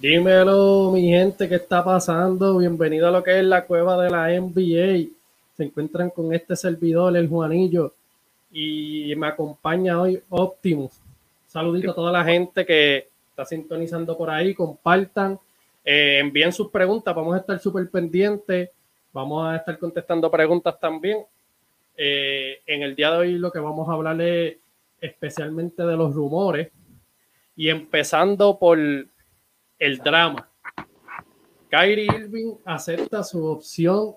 Dímelo, mi gente, ¿qué está pasando? Bienvenido a lo que es la cueva de la NBA. Se encuentran con este servidor, el Juanillo, y me acompaña hoy Optimus. Saludito a toda la gente que está sintonizando por ahí, compartan, eh, envíen sus preguntas, vamos a estar súper pendientes, vamos a estar contestando preguntas también. Eh, en el día de hoy lo que vamos a hablar es especialmente de los rumores y empezando por el drama. Kyrie Irving acepta su opción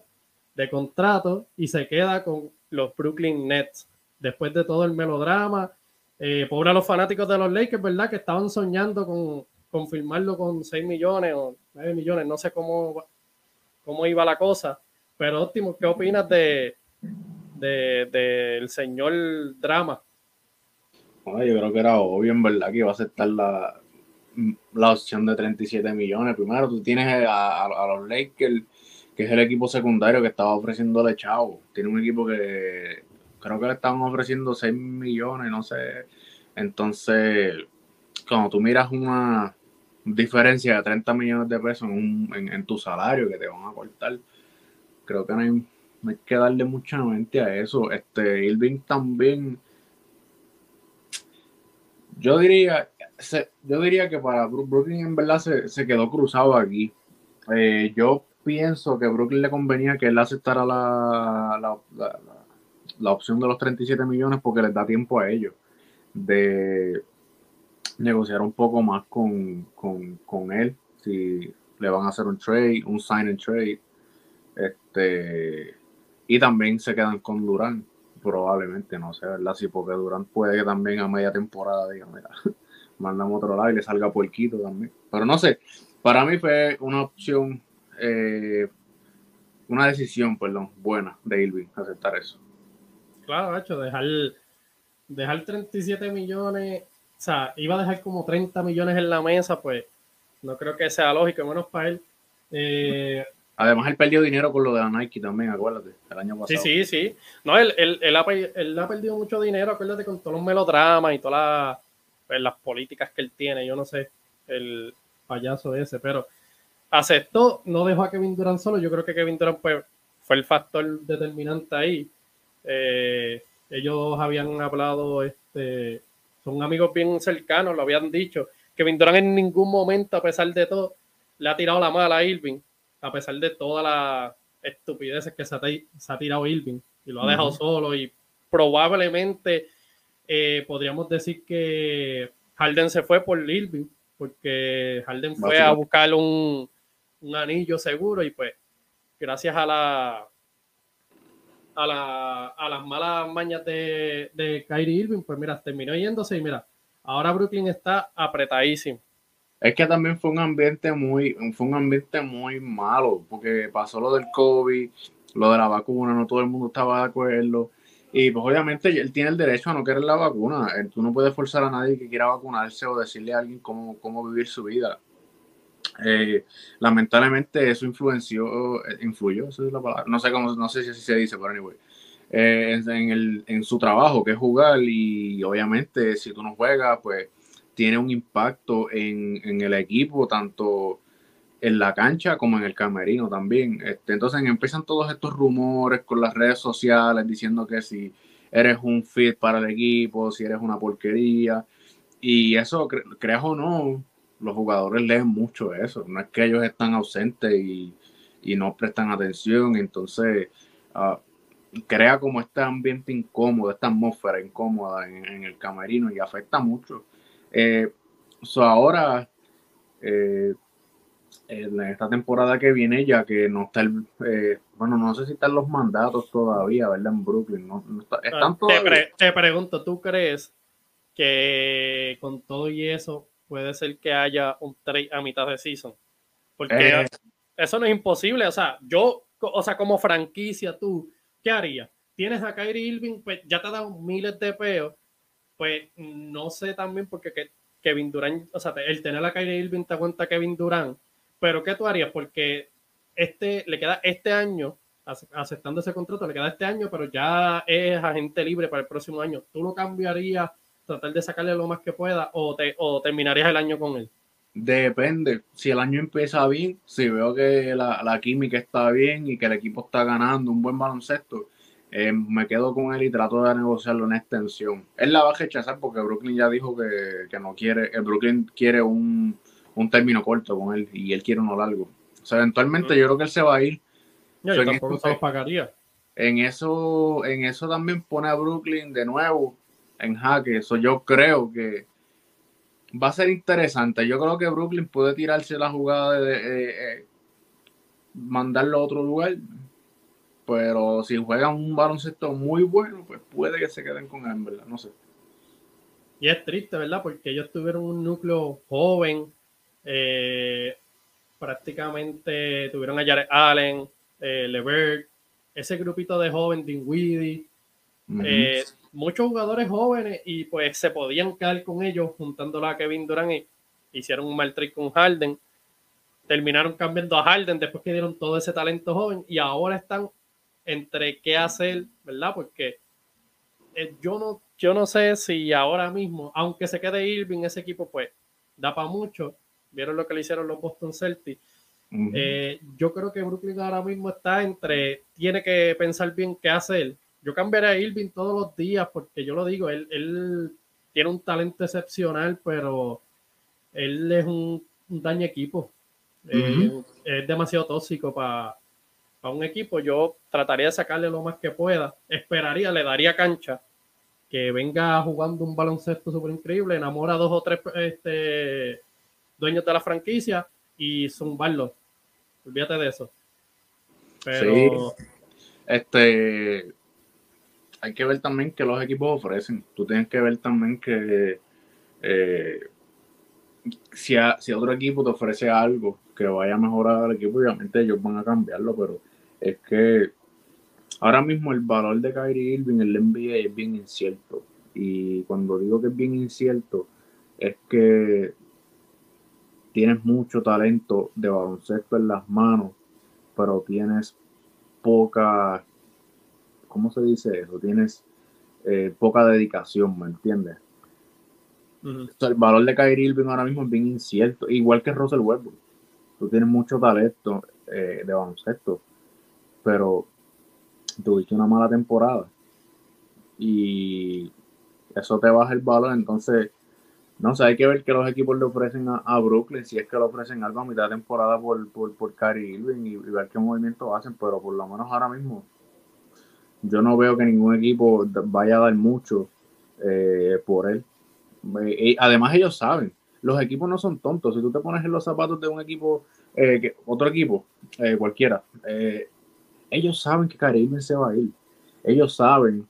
de contrato y se queda con los Brooklyn Nets. Después de todo el melodrama, eh, pobre a los fanáticos de los Lakers, ¿verdad? Que estaban soñando con confirmarlo con 6 millones o 9 millones, no sé cómo, cómo iba la cosa. Pero óptimo, ¿qué opinas de del de, señor Drama? Bueno, yo creo que era obvio, en verdad, que iba a aceptar la, la opción de 37 millones. Primero, tú tienes a, los Lakers, que es el equipo secundario que estaba ofreciéndole chavo. Tiene un equipo que creo que le estaban ofreciendo 6 millones, no sé. Entonces, cuando tú miras una diferencia de 30 millones de pesos en, tu salario que te van a cortar, creo que no hay, no hay que darle mucha mente a eso. Este, Irving también yo diría, yo diría que para Brooklyn en verdad se, quedó cruzado aquí. Eh, yo pienso que Brooklyn le convenía que él aceptara la, la, opción de los 37 millones porque les da tiempo a ellos de negociar un poco más con, con, él. Si le van a hacer un trade, un sign and trade. Este, y también se quedan con Durán probablemente, no sé, ¿verdad? Sí, porque Durán puede que también a media temporada diga, mira, mandamos otro lado y le salga puerquito también. Pero no sé, para mí fue una opción, eh, una decisión, perdón, buena de Irving aceptar eso. Claro, hecho, dejar, dejar 37 millones, o sea, iba a dejar como 30 millones en la mesa, pues no creo que sea lógico, menos para él. Eh, Además, él perdió dinero con lo de la Nike también, acuérdate, el año pasado. Sí, sí, sí. No, él, él, ha, perdido mucho dinero, acuérdate, con todos los melodramas y todas pues, las, políticas que él tiene. Yo no sé, el payaso ese, pero aceptó, no dejó a Kevin Durant solo. Yo creo que Kevin Durant pues, fue el factor determinante ahí. Eh, ellos habían hablado, este, son amigos bien cercanos, lo habían dicho. Kevin Durant en ningún momento, a pesar de todo, le ha tirado la mala a Irving a pesar de todas las estupideces que se ha, tirado Irving y lo ha dejado solo y probablemente eh, podríamos decir que Harden se fue por Irving porque Harden fue a buscar un, anillo seguro y pues gracias a la a, la, a las malas mañas de, de Kyrie Irving, pues mira, terminó yéndose y mira, ahora Brooklyn está apretadísimo. Es que también fue un ambiente muy, fue un ambiente muy malo, porque pasó lo del COVID, lo de la vacuna, no todo el mundo estaba de acuerdo. Y pues obviamente él tiene el derecho a no querer la vacuna. Eh, tú no puedes forzar a nadie que quiera vacunarse o decirle a alguien cómo, cómo vivir su vida. Eh, lamentablemente eso influenció, eh, influyó, esa es la palabra. No sé cómo, no sé si se dice, pero anyway. en, el, en su trabajo, que es jugar, y obviamente si tú no juegas, pues tiene un impacto en, el equipo, tanto en la cancha como en el camerino también. Este, entonces empiezan todos estos rumores con las redes sociales diciendo que si eres un fit para el equipo, si eres una porquería. Y eso, creas o no, los jugadores leen mucho eso. No es que ellos están ausentes y, no prestan atención. Entonces, ah, crea como este ambiente incómodo, esta atmósfera incómoda en el camerino y afecta mucho. Eh, ahora, eh, en esta temporada que viene, ya que no está el. Eh, bueno, no sé si están los mandatos todavía, ¿verdad? En Brooklyn. No, ah, te, pregunto, ¿tú crees que con todo y eso puede ser que haya un trade a mitad de season? Porque eso no es imposible. O sea, yo, o sea, como franquicia, tú, ¿qué harías? Tienes a Kyrie Irving, pues ya te ha dado miles de peos pues no sé también porque Kevin Durant, o sea, el tener a Kyrie Irving te cuenta Kevin Durant, pero ¿qué tú harías? Porque este le queda este año, aceptando ese contrato, le queda este año, pero ya es agente libre para el próximo año. ¿Tú lo cambiarías, tratar de sacarle lo más que pueda o, te, o terminarías el año con él? Depende. Si el año empieza bien, si veo que la, química está bien y que el equipo está ganando un buen baloncesto, eh, me quedo con él y trato de negociarlo una extensión. Él la va a rechazar porque Brooklyn ya dijo que, no quiere, el Brooklyn quiere un, término corto con él y él quiere uno largo. O sea, eventualmente yo creo que él se va a ir. Yo, tampoco se pagaría. En eso, en eso también pone a Brooklyn de nuevo en jaque. Eso yo creo que va a ser interesante. Yo creo que Brooklyn puede tirarse la jugada de, mandarlo a otro lugar. Pero si juegan un baloncesto muy bueno, pues puede que se queden con él, ¿verdad? No sé. Y es triste, ¿verdad? Porque ellos tuvieron un núcleo joven. Eh, prácticamente tuvieron a Jared Allen, eh, Levert, ese grupito de jóvenes, Dinwiddie, eh, muchos jugadores jóvenes y pues se podían quedar con ellos juntándolo a Kevin Durant y hicieron un mal trick con Harden. Terminaron cambiando a Harden después que dieron todo ese talento joven y ahora están entre qué hacer, ¿verdad? Porque eh, yo, no, yo no sé si ahora mismo, aunque se quede Irving, ese equipo pues da para mucho. Vieron lo que le hicieron los Boston Celtics. Eh, yo creo que Brooklyn ahora mismo está entre, tiene que pensar bien qué hacer yo cambiaría a Irving todos los días porque yo lo digo, él, tiene un talento excepcional, pero él es un, daño equipo. Eh, es demasiado tóxico para un equipo. Yo trataría de sacarle lo más que pueda. Esperaría, le daría cancha. Que venga jugando un baloncesto súper increíble, enamora a dos o tres este, dueños de la franquicia y zumbarlo. Olvídate de eso. Pero. Este hay que ver también que los equipos ofrecen. Tú tienes que ver también que eh, si, si otro equipo te ofrece algo que vaya a mejorar al equipo, obviamente ellos van a cambiarlo, pero es que ahora mismo el valor de Kyrie Irving en el NBA es bien incierto. Y cuando digo que es bien incierto, es que tienes mucho talento de baloncesto en las manos, pero tienes poca ¿cómo se dice eso? Tienes eh, poca dedicación, ¿me entiendes? el valor de Kyrie Irving ahora mismo es bien incierto, igual que Russell Westbrook. Tú tienes mucho talento eh, de baloncesto, pero tuviste una mala temporada y eso te baja el valor, entonces no sé, hay que ver qué los equipos le ofrecen a, Brooklyn, si es que le ofrecen algo a mitad de temporada por, por, por Kyrie Irving y, ver qué movimiento hacen, pero por lo menos ahora mismo yo no veo que ningún equipo vaya a dar mucho eh, por él. Eh, además, ellos saben, los equipos no son tontos. Si tú te pones en los zapatos de un equipo, eh, otro equipo, cualquiera, ellos saben que Caribe se va a ir. Ellos saben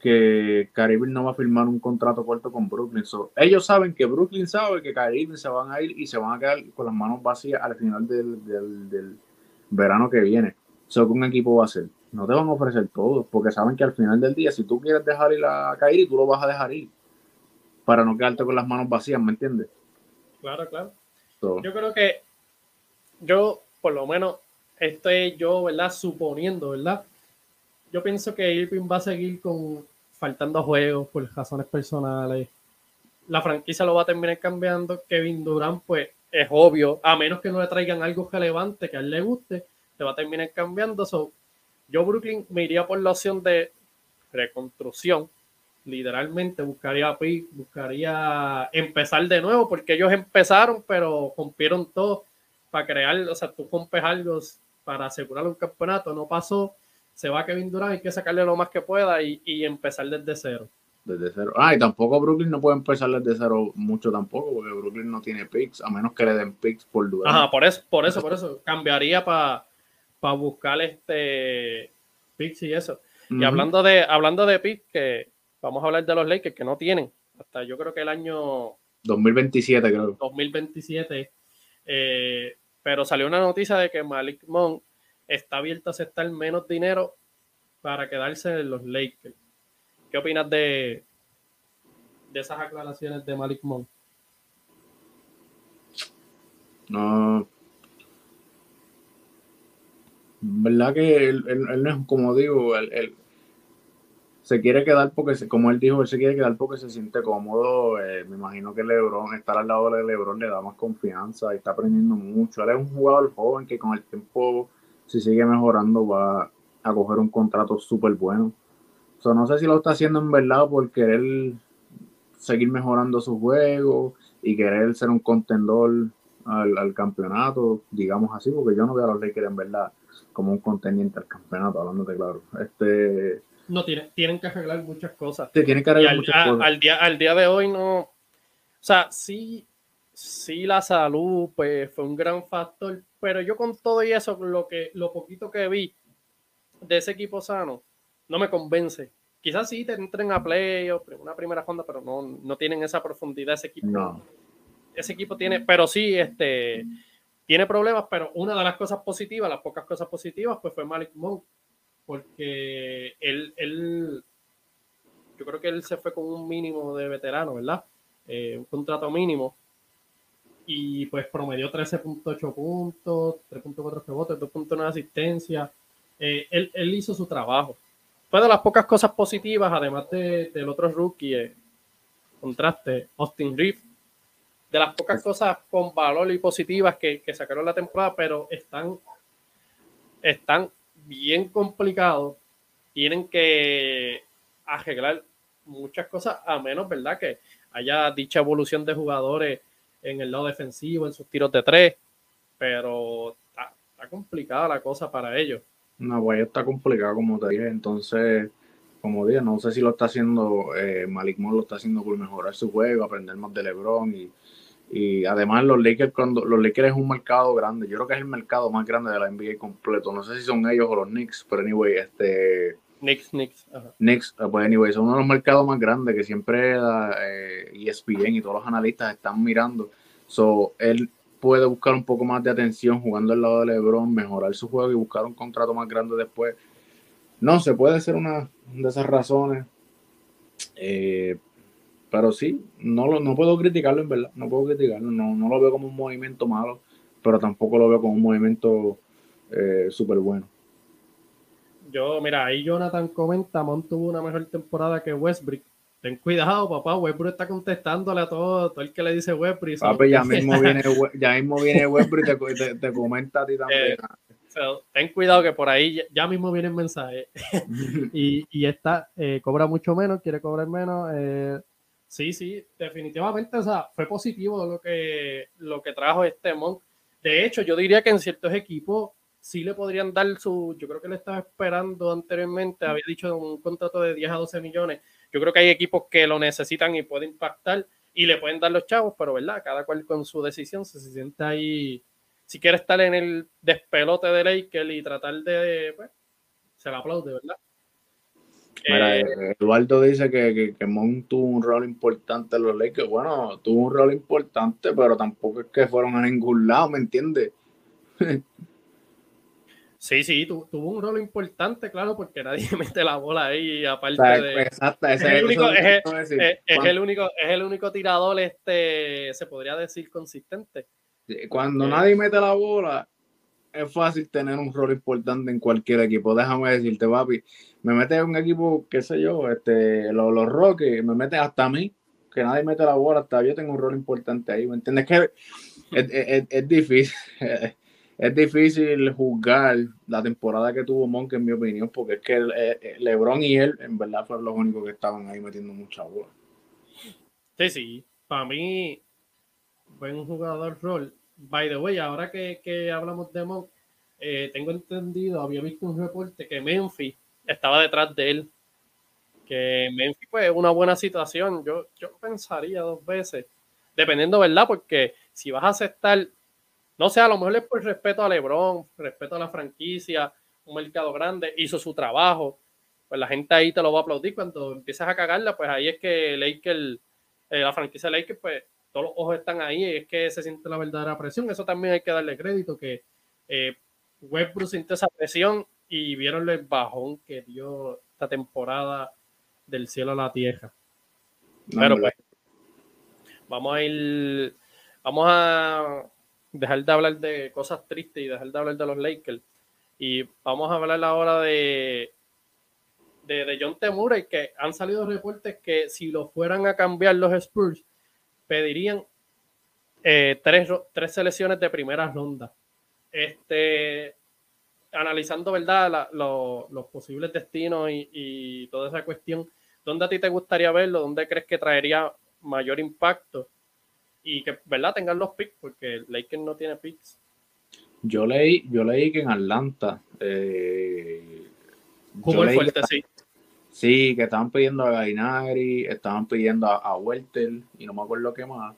que Caribe no va a firmar un contrato corto con Brooklyn. ellos saben que Brooklyn sabe que Caribe se van a ir y se van a quedar con las manos vacías al final del, del verano que viene. ¿Qué un equipo va a hacer? No te van a ofrecer todo, porque saben que al final del día, si tú quieres dejar ir a Kairi, tú lo vas a dejar ir. Para no quedarte con las manos vacías, ¿me entiendes? Claro, claro. Yo creo que yo, por lo menos, estoy yo, ¿verdad? Suponiendo, ¿verdad? Yo pienso que Irving va a seguir con faltando juegos por razones personales. La franquicia lo va a terminar cambiando. Kevin Durant, pues, es obvio, a menos que no le traigan algo relevante que a él le guste, se va a terminar cambiando. yo Brooklyn me iría por la opción de reconstrucción. Literalmente buscaría pick, buscaría empezar de nuevo, porque ellos empezaron, pero rompieron todo para crear, o sea, tú rompes algo para asegurar un campeonato, no pasó, se va Kevin Durant, hay que sacarle lo más que pueda y, empezar desde cero. Desde cero. Ah, y tampoco Brooklyn no puede empezar desde cero mucho tampoco, porque Brooklyn no tiene picks, a menos que le den picks por Durant. Ajá, por eso, por eso, por eso. Cambiaría para para buscar este picks y eso. Y hablando de, hablando de picks, que vamos a hablar de los Lakers que no tienen. Hasta yo creo que el año 2027, creo. 2027. Eh, pero salió una noticia de que Malik Monk está abierto a aceptar menos dinero para quedarse en los Lakers. ¿Qué opinas de, de esas aclaraciones de Malik Monk? No, ¿verdad? Que él, no es, como digo, él, se quiere quedar porque, como él dijo, él se quiere quedar porque se siente cómodo. Eh, me imagino que LeBron, estar al lado de LeBron le da más confianza y está aprendiendo mucho. Él es un jugador joven que con el tiempo, si sigue mejorando, va a coger un contrato súper bueno. So, no sé si lo está haciendo en verdad por querer seguir mejorando su juego y querer ser un contendor al, campeonato, digamos así, porque yo no veo a los Lakers en verdad como un contendiente al campeonato, hablando de claro. Este, no, tienen, tienen que arreglar muchas cosas. tienen que arreglar al, muchas cosas. Al día, al día de hoy no. O sea, sí, sí la salud pues, fue un gran factor, pero yo con todo y eso, lo, que, lo poquito que vi de ese equipo sano, no me convence. Quizás sí te entren a playoff, una primera ronda, pero no, no tienen esa profundidad ese equipo. No. Ese equipo tiene, pero sí, este, tiene problemas, pero una de las cosas positivas, las pocas cosas positivas, pues fue Malik Monk porque él, él, yo creo que él se fue con un mínimo de veterano, ¿verdad? Eh, un contrato mínimo. Y pues promedió 13.8 puntos, 3.4 rebotes, 2.9 asistencia. Eh, él, él, hizo su trabajo. Fue de las pocas cosas positivas, además de, del otro rookie, eh, contraste, Austin Reeves, de las pocas cosas con valor y positivas que, que sacaron la temporada, pero están, están bien complicado. Tienen que arreglar muchas cosas, a menos, ¿verdad? Que haya dicha evolución de jugadores en el lado defensivo, en sus tiros de tres, pero está, complicada la cosa para ellos. No, pues está complicado, como te dije. Entonces, como dije, no sé si lo está haciendo, eh, Malik lo está haciendo por mejorar su juego, aprender más de LeBron y y además los Lakers, cuando los Lakers es un mercado grande, yo creo que es el mercado más grande de la NBA completo. No sé si son ellos o los Knicks, pero anyway, este Knicks, Knicks. Knicks, eh, pues anyway, son uno de los mercados más grandes que siempre eh, ESPN y todos los analistas están mirando. So, él puede buscar un poco más de atención jugando al lado de LeBron, mejorar su juego y buscar un contrato más grande después. No sé, puede ser una de esas razones. Eh, pero sí, no, lo, no puedo criticarlo en verdad, no puedo criticarlo, no, no lo veo como un movimiento malo, pero tampoco lo veo como un movimiento eh, súper bueno. Yo, mira, ahí Jonathan comenta, Mon tuvo una mejor temporada que Westbrook. Ten cuidado, papá, Westbrook está contestándole a todo, todo el que le dice Westbrook. Papi, ya mismo viene, ya mismo viene Westbrook y te, te, comenta a ti también. Eh, ten cuidado que por ahí ya, mismo viene el mensaje. y, y esta eh, cobra mucho menos, quiere cobrar menos. Eh, Sí, sí, definitivamente, o sea, fue positivo lo que, lo que trajo este Monk. De hecho, yo diría que en ciertos equipos sí le podrían dar su, yo creo que le estaba esperando anteriormente, había dicho un contrato de 10 a 12 millones. Yo creo que hay equipos que lo necesitan y puede impactar y le pueden dar los chavos, pero verdad, cada cual con su decisión se, siente ahí. Si quiere estar en el despelote de Lakers y tratar de, pues, se le aplaude, ¿verdad? Mira, eh, Eduardo dice que, que, que, Mon tuvo un rol importante en los Lakers. Bueno, tuvo un rol importante, pero tampoco es que fueron a ningún lado, ¿me entiendes? Sí, sí, tuvo un rol importante, claro, porque nadie mete la bola ahí, aparte de... Exacto, es, el único, es, el único, es el único tirador, este, se podría decir, consistente. Cuando eh, nadie mete la bola, es fácil tener un rol importante en cualquier equipo. Déjame decirte, papi, me metes en un equipo, qué sé yo, este, los, los Rockets, me metes hasta a mí, que nadie mete la bola, hasta yo tengo un rol importante ahí, ¿me entiendes? Que es, difícil, es difícil juzgar la temporada que tuvo Monk, en mi opinión, porque es que eh, eh, LeBron y él, en verdad, fueron los únicos que estaban ahí metiendo mucha bola. Sí, sí, para mí, buen jugador rol by the way, ahora que, hablamos de Monk, eh, tengo entendido, había visto un reporte que Memphis estaba detrás de él. Que Memphis, pues, es una buena situación. Yo, yo pensaría dos veces, dependiendo, ¿verdad? Porque si vas a aceptar, no sé, a lo mejor es por respeto a LeBron, respeto a la franquicia, un mercado grande, hizo su trabajo, pues la gente ahí te lo va a aplaudir. Cuando empiezas a cagarla, pues ahí es que Lakers, eh, la franquicia Lakers, pues todos los ojos están ahí, y es que se siente la verdadera presión. Eso también hay que darle crédito, que eh, Westbrook sintió esa presión y vieron el bajón que dio esta temporada del cielo a la tierra. Pero pues, vamos a ir, vamos a dejar de hablar de cosas tristes y dejar de hablar de los Lakers. Y vamos a hablar ahora de, de, de John Temura que han salido reportes que si lo fueran a cambiar los Spurs, pedirían eh, tres, tres selecciones de primera ronda. Este, analizando, ¿verdad? los posibles destinos y, y, toda esa cuestión, ¿dónde a ti te gustaría verlo? ¿Dónde crees que traería mayor impacto? Y que, ¿verdad? Tengan los picks, porque Lakers no tiene picks. Yo leí, yo leí que en Atlanta. Eh, Jugó el fuerte, sí. Sí, que estaban pidiendo a Gainari, estaban pidiendo a, a Welter y no me acuerdo qué más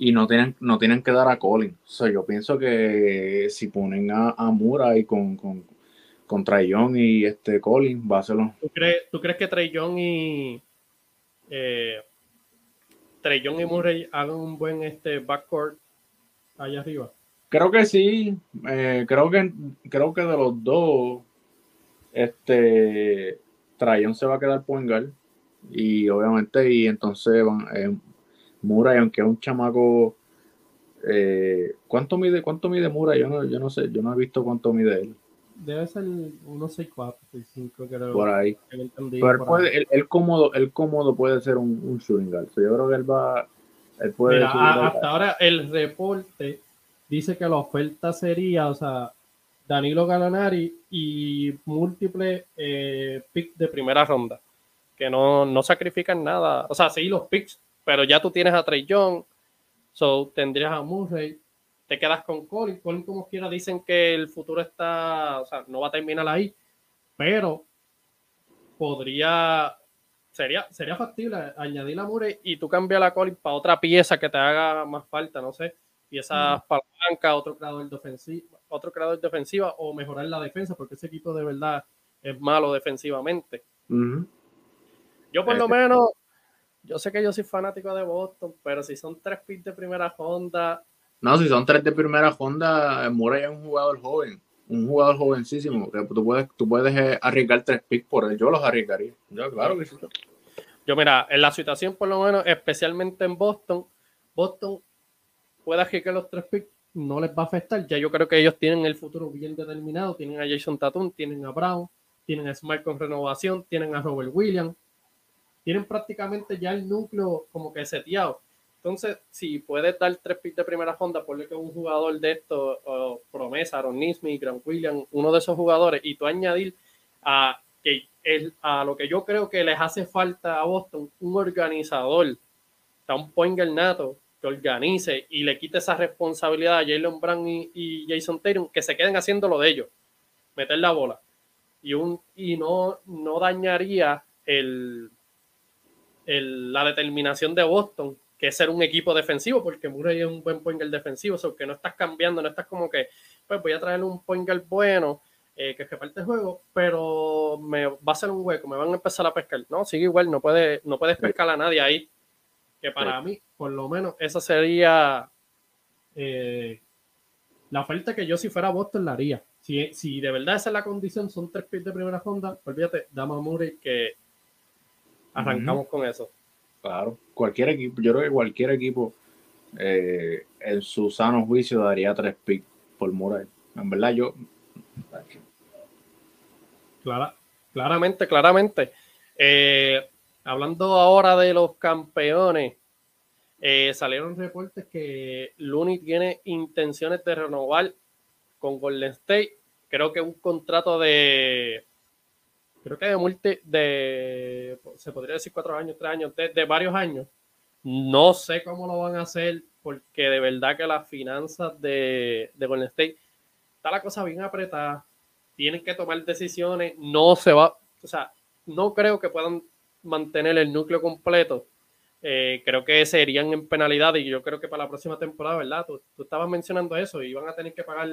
y no tienen, no tienen que dar a Colin. O sea, yo pienso que si ponen a, a Murray con, con, con y este Colin, va a ser ¿Tú crees, ¿Tú crees que Trey y eh, y Murray hagan un buen este backcourt allá arriba? Creo que sí. Eh, creo que creo que de los dos, este Trayon se va a quedar guard. Y obviamente, y entonces van, eh, Murray, aunque es un chamaco. Eh, ¿Cuánto mide cuánto mide Murray? Yo no, yo no sé, yo no he visto cuánto mide él. Debe ser 1.64, 6'5, creo. Por ahí. Pero puede, Él, cómodo, él cómodo puede ser un, un shooting guard. yo creo que él va. Él puede hasta ahora el reporte dice que la oferta sería, o sea, Danilo Galanari y múltiples eh, picks de primera ronda. Que no, no sacrifican nada. O sea, sí, los picks pero ya tú tienes a Trey Young, so tendrías a Murray, te quedas con Colin. Colin, como quiera, dicen que el futuro está, o sea, no va a terminar ahí, pero podría, sería, sería factible añadir a Murray y tú cambias la Colin para otra pieza que te haga más falta, no sé, piezas palanca, otro creador defensivo, otro creador defensiva o mejorar la defensa, porque ese equipo de verdad es malo defensivamente. Yo por lo este menos yo sé que yo soy fanático de Boston, pero si son tres picks de primera ronda. No, si son tres de primera ronda, Murray es un jugador joven, un jugador jovencísimo, que tú puedes, tú puedes eh, arriesgar tres picks por él. Yo los arriesgaría. Yo, claro que sí. Yo, mira, en la situación, por lo menos, especialmente en Boston, Boston puede arriesgar los tres picks, no les va a afectar. Ya yo creo que ellos tienen el futuro bien determinado. Tienen a Jason Tatum, tienen a Brown, tienen a Smart con renovación, tienen a Robert Williams tienen prácticamente ya el núcleo como que seteado. Entonces, si puedes dar tres picks de primera ronda, ponle que un jugador de estos, promesa, Aaron Nismi, Grant Williams, uno de esos jugadores, y tú añadir a, que es, a lo que yo creo que les hace falta a Boston, un organizador, sea, un point nato que organice y le quite esa responsabilidad a Jalen Brown y, y, Jason Tatum, que se queden haciendo lo de ellos, meter la bola. Y, un, y no, no dañaría el, la determinación de Boston, que es ser un equipo defensivo, porque Murray es un buen point guard defensivo, o sea, que no estás cambiando, no estás como que, pues voy a traer un point guard bueno, eh, que reparte el juego, pero me va a ser un hueco, me van a empezar a pescar. No, sigue igual, no, puede, no puedes pescar a nadie ahí. Que para mí, por lo menos, esa sería eh, la oferta que yo si fuera Boston la haría. Si, si de verdad esa es la condición, son tres picks de primera ronda, olvídate, dame a Murray que Arrancamos con eso. Claro, cualquier equipo, yo creo que cualquier equipo eh, en su sano juicio daría tres picks por Murray. En verdad, yo. Clara, claramente, claramente. Eh, hablando ahora de los campeones, eh, salieron reportes que Looney tiene intenciones de renovar con Golden State. Creo que un contrato de creo que de multi, de, se podría decir cuatro años, tres años, de, varios años. No sé cómo lo van a hacer porque de verdad que las finanzas de, de Golden State está la cosa bien apretada. Tienen que tomar decisiones. No se va, o sea, no creo que puedan mantener el núcleo completo. Eh, creo que serían en penalidad y yo creo que para la próxima temporada, ¿verdad? Tú, tú estabas mencionando eso y van a tener que pagar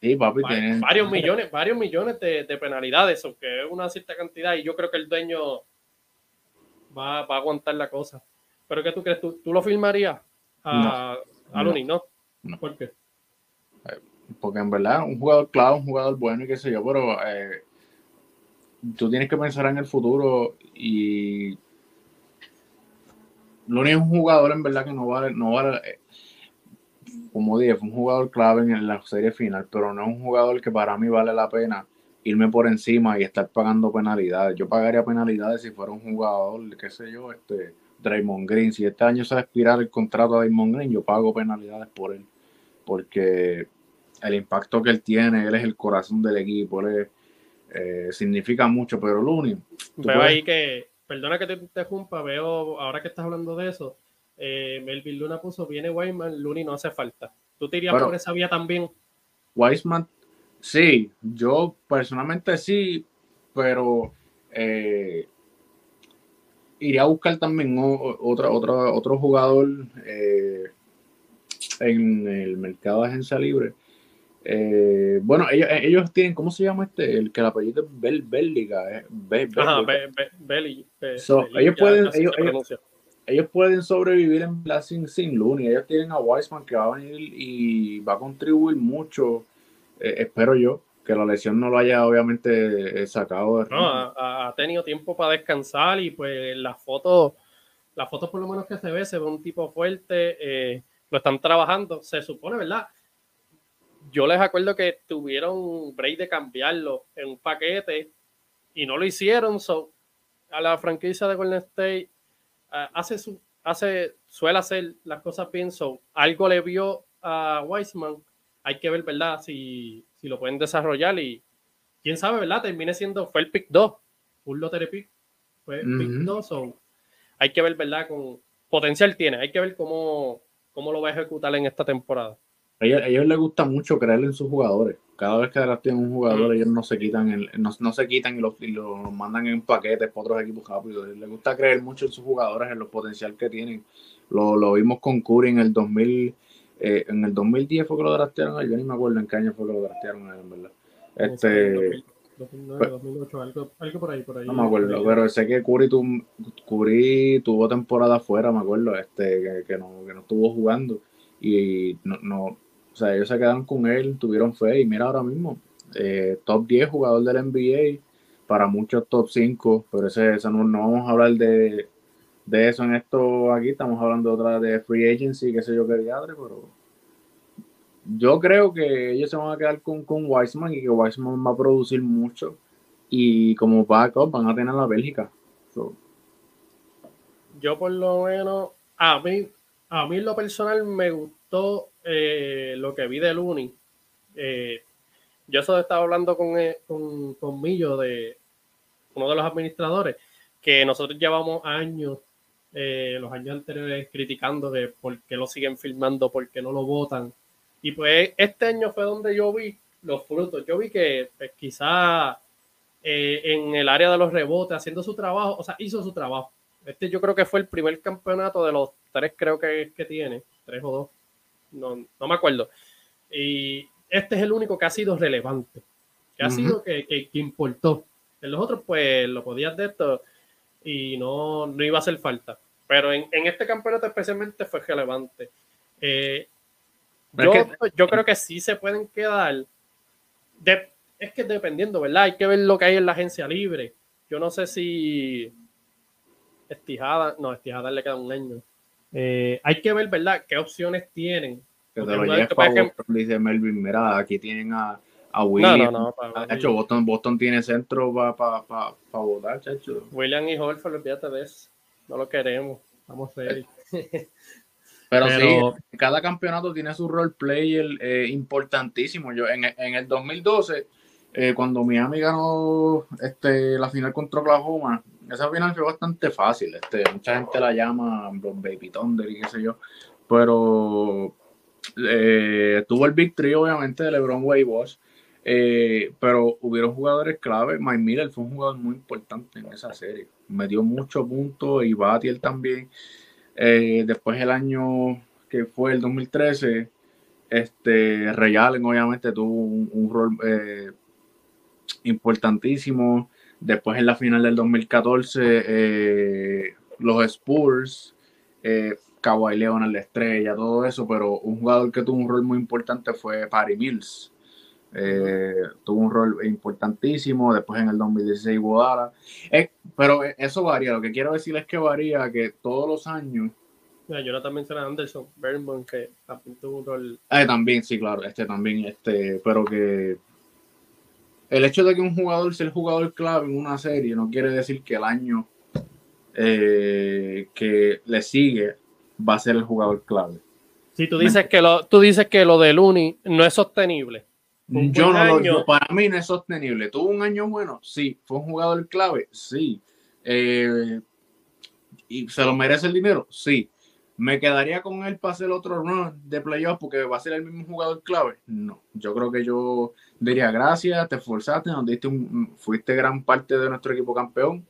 Sí, papi, varios, millones, varios millones de, penalidades, aunque es una cierta cantidad, y yo creo que el dueño va, a aguantar la cosa. ¿Pero qué tú crees? ¿Tú, lo firmarías a, no, no. no? ¿Por qué? Eh, porque en verdad, un jugador clave, un jugador bueno y qué sé yo, pero eh, tú tienes que pensar en el futuro y Looney es un jugador en verdad que no vale, no vale, eh, como dije, fue un jugador clave en la serie final, pero no es un jugador que para mí vale la pena irme por encima y estar pagando penalidades. Yo pagaría penalidades si fuera un jugador, qué sé yo, este Draymond Green. Si este año se va a expirar el contrato de Draymond Green, yo pago penalidades por él. Porque el impacto que él tiene, él es el corazón del equipo, él eh, significa mucho, pero Looney. Veo ahí que, perdona que te interrumpa, veo, ahora que estás hablando de eso, eh, Melvin Luna puso, viene Weisman, Looney no hace falta. ¿Tú te irías por esa vía también? Weisman, sí, yo personalmente sí, pero eh, iría a buscar también otra, otra, otro jugador eh, en el mercado de agencia libre. Eh, bueno, ellos, ellos, tienen, ¿cómo se llama este? El que el apellido es Bel, Belliga. ellos, pueden, ellos, pueden sobrevivir en la sin, Looney. Ellos tienen a Weisman que va a venir y va a contribuir mucho, eh, espero yo que la lesión no lo haya obviamente eh, sacado. no, ha, tenido tiempo para descansar y pues la foto, la foto por lo menos que se ve, se ve un tipo fuerte, eh, lo están trabajando, se supone, ¿verdad? Yo les acuerdo que tuvieron break de cambiarlo en un paquete y no lo hicieron, so, a la franquicia de Golden State hace su, hace, suele hacer las cosas bien, so, algo le vio a Weisman, hay que ver, ¿verdad? Si si lo pueden desarrollar y quién sabe, ¿verdad? Termine siendo, fue el pick 2, un lottery pick, fue el pick 2, hay que ver, ¿verdad? Con potencial tiene, hay que ver cómo, cómo lo va a ejecutar en esta temporada. A ellos, les gusta mucho creer en sus jugadores. Cada vez que tienen un jugador, ellos no se quitan, el, no, se quitan y los, mandan en paquetes para otros equipos rápidos. Les gusta creer mucho en sus jugadores, en los potencial que tienen. Lo, lo vimos con Curry en el 2000 eh, en el 2010 fue que lo draftearon yo ni me acuerdo en qué año fue que lo draftearon en verdad. Este, 2009, 2008, algo, algo, por ahí, por ahí. No me acuerdo, pero sé que Curry, tu, Curry tuvo temporada afuera, me acuerdo, este, que, no, que no estuvo jugando. Y no, no, sea, ellos se quedaron con él, tuvieron fe y mira ahora mismo, eh, top 10 jugador del NBA, para muchos top 5, pero ese, ese no, vamos a hablar de, de eso en esto aquí, estamos hablando otra de free agency, qué sé yo qué diadre, pero yo creo que ellos se van a quedar con, con Weissman y que Weissman va a producir mucho y como backup van a tener la Bélgica. Yo por lo menos, a mí, a mí lo personal me gustó eh, lo que vi de Looney. Eh, yo eso estaba hablando con, eh, con, con Millo de uno de los administradores, que nosotros llevamos años eh, los años anteriores criticando de por qué lo siguen filmando, por qué no lo votan. Y pues este año fue donde yo vi los frutos. Yo vi que pues, quizá en el área de los rebotes, haciendo su trabajo, o sea, hizo su trabajo. Este yo creo que fue el primer campeonato de los tres, creo que, que tiene, tres o dos, no, no me acuerdo. Y este es el único que ha sido relevante, que ha sido que, que, que, importó. En los otros, pues lo podías de esto y no, no iba a hacer falta. Pero en, en este campeonato especialmente fue relevante. Eh, yo, yo, creo que sí se pueden quedar. De, es que dependiendo, ¿verdad? Hay que ver lo que hay en la agencia libre. Yo no sé si Estijada, no, Estijada le queda un año. Eh, hay que ver, ¿verdad? ¿Qué opciones tienen? Que te lo por ejemplo, dice Melvin, mira, aquí tienen a, a William. No, no, no. hecho, Boston, Boston tiene centro para pa, pa, pa votar, chacho. William y Holford, olvídate de eso. No lo queremos. Vamos a ver. Pero, sí, cada campeonato tiene su role player eh, importantísimo. Yo en, en el 2012, eh, cuando Miami ganó este, la final contra Oklahoma, esa final fue bastante fácil. Este, mucha gente la llama Baby Thunder y qué sé yo. Pero eh, tuvo el Big Three, obviamente, de LeBron Wade Bosch. Eh, pero hubieron jugadores clave. Mike Miller fue un jugador muy importante en esa serie. Me dio muchos puntos y Batiel también. Eh, después el año que fue el 2013, este, Ray obviamente tuvo un, rol eh, importantísimo. Después en la final del 2014, los Spurs, Kawhi Leonard, la estrella, todo eso, pero un jugador que tuvo un rol muy importante fue Patty Mills eh, tuvo un rol importantísimo, después en el 2016 Guadalajara. Eh, pero eso varía, lo que quiero decir es que varía que todos los años. yo no también mencioné a Anderson Bernborn, que también tuvo un rol. Eh, también, sí, claro, este también, este, pero que el hecho de que un jugador sea el jugador clave en una serie no quiere decir que el año eh, que le sigue va a ser el jugador clave. Si tú dices que lo, tú dices que lo de Looney no es sostenible. Yo no lo, para mí no es sostenible. ¿Tuvo un año bueno? Sí. ¿Fue un jugador clave? Sí. Eh, ¿Y se lo merece el dinero? Sí. ¿Me quedaría con él para hacer otro run de playoff porque va a ser el mismo jugador clave? No. Yo creo que yo diría gracias, te esforzaste, nos fuiste gran parte de nuestro equipo campeón,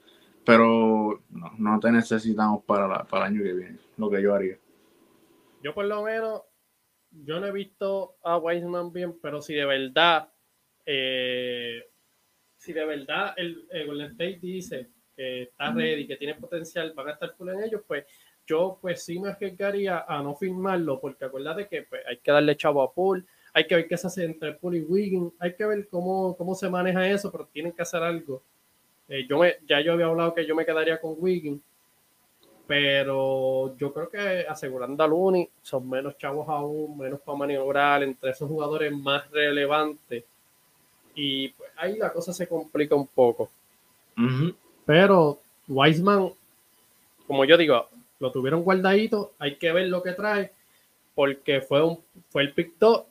pero no, te necesitamos para, para el año que viene, lo que yo haría. Yo por lo menos, yo no he visto a Wiseman bien, pero si de verdad, eh, si de verdad el, el Golden State dice que está ready, que tiene potencial, para estar full en ellos, pues yo pues sí me arriesgaría a no firmarlo, porque acuérdate que pues, hay que darle chavo a Pool, hay que ver qué se hace entre Pool y Wiggins, hay que ver cómo, cómo se maneja eso, pero tienen que hacer algo. Eh, yo me, ya yo había hablado que yo me quedaría con Wiggins, pero yo creo que asegurando a Looney son menos chavos aún, menos para maniobrar entre esos jugadores más relevantes. Y pues ahí la cosa se complica un poco. Pero Wiseman, como yo digo, lo tuvieron guardadito, hay que ver lo que trae, porque fue, un, fue el pick 2.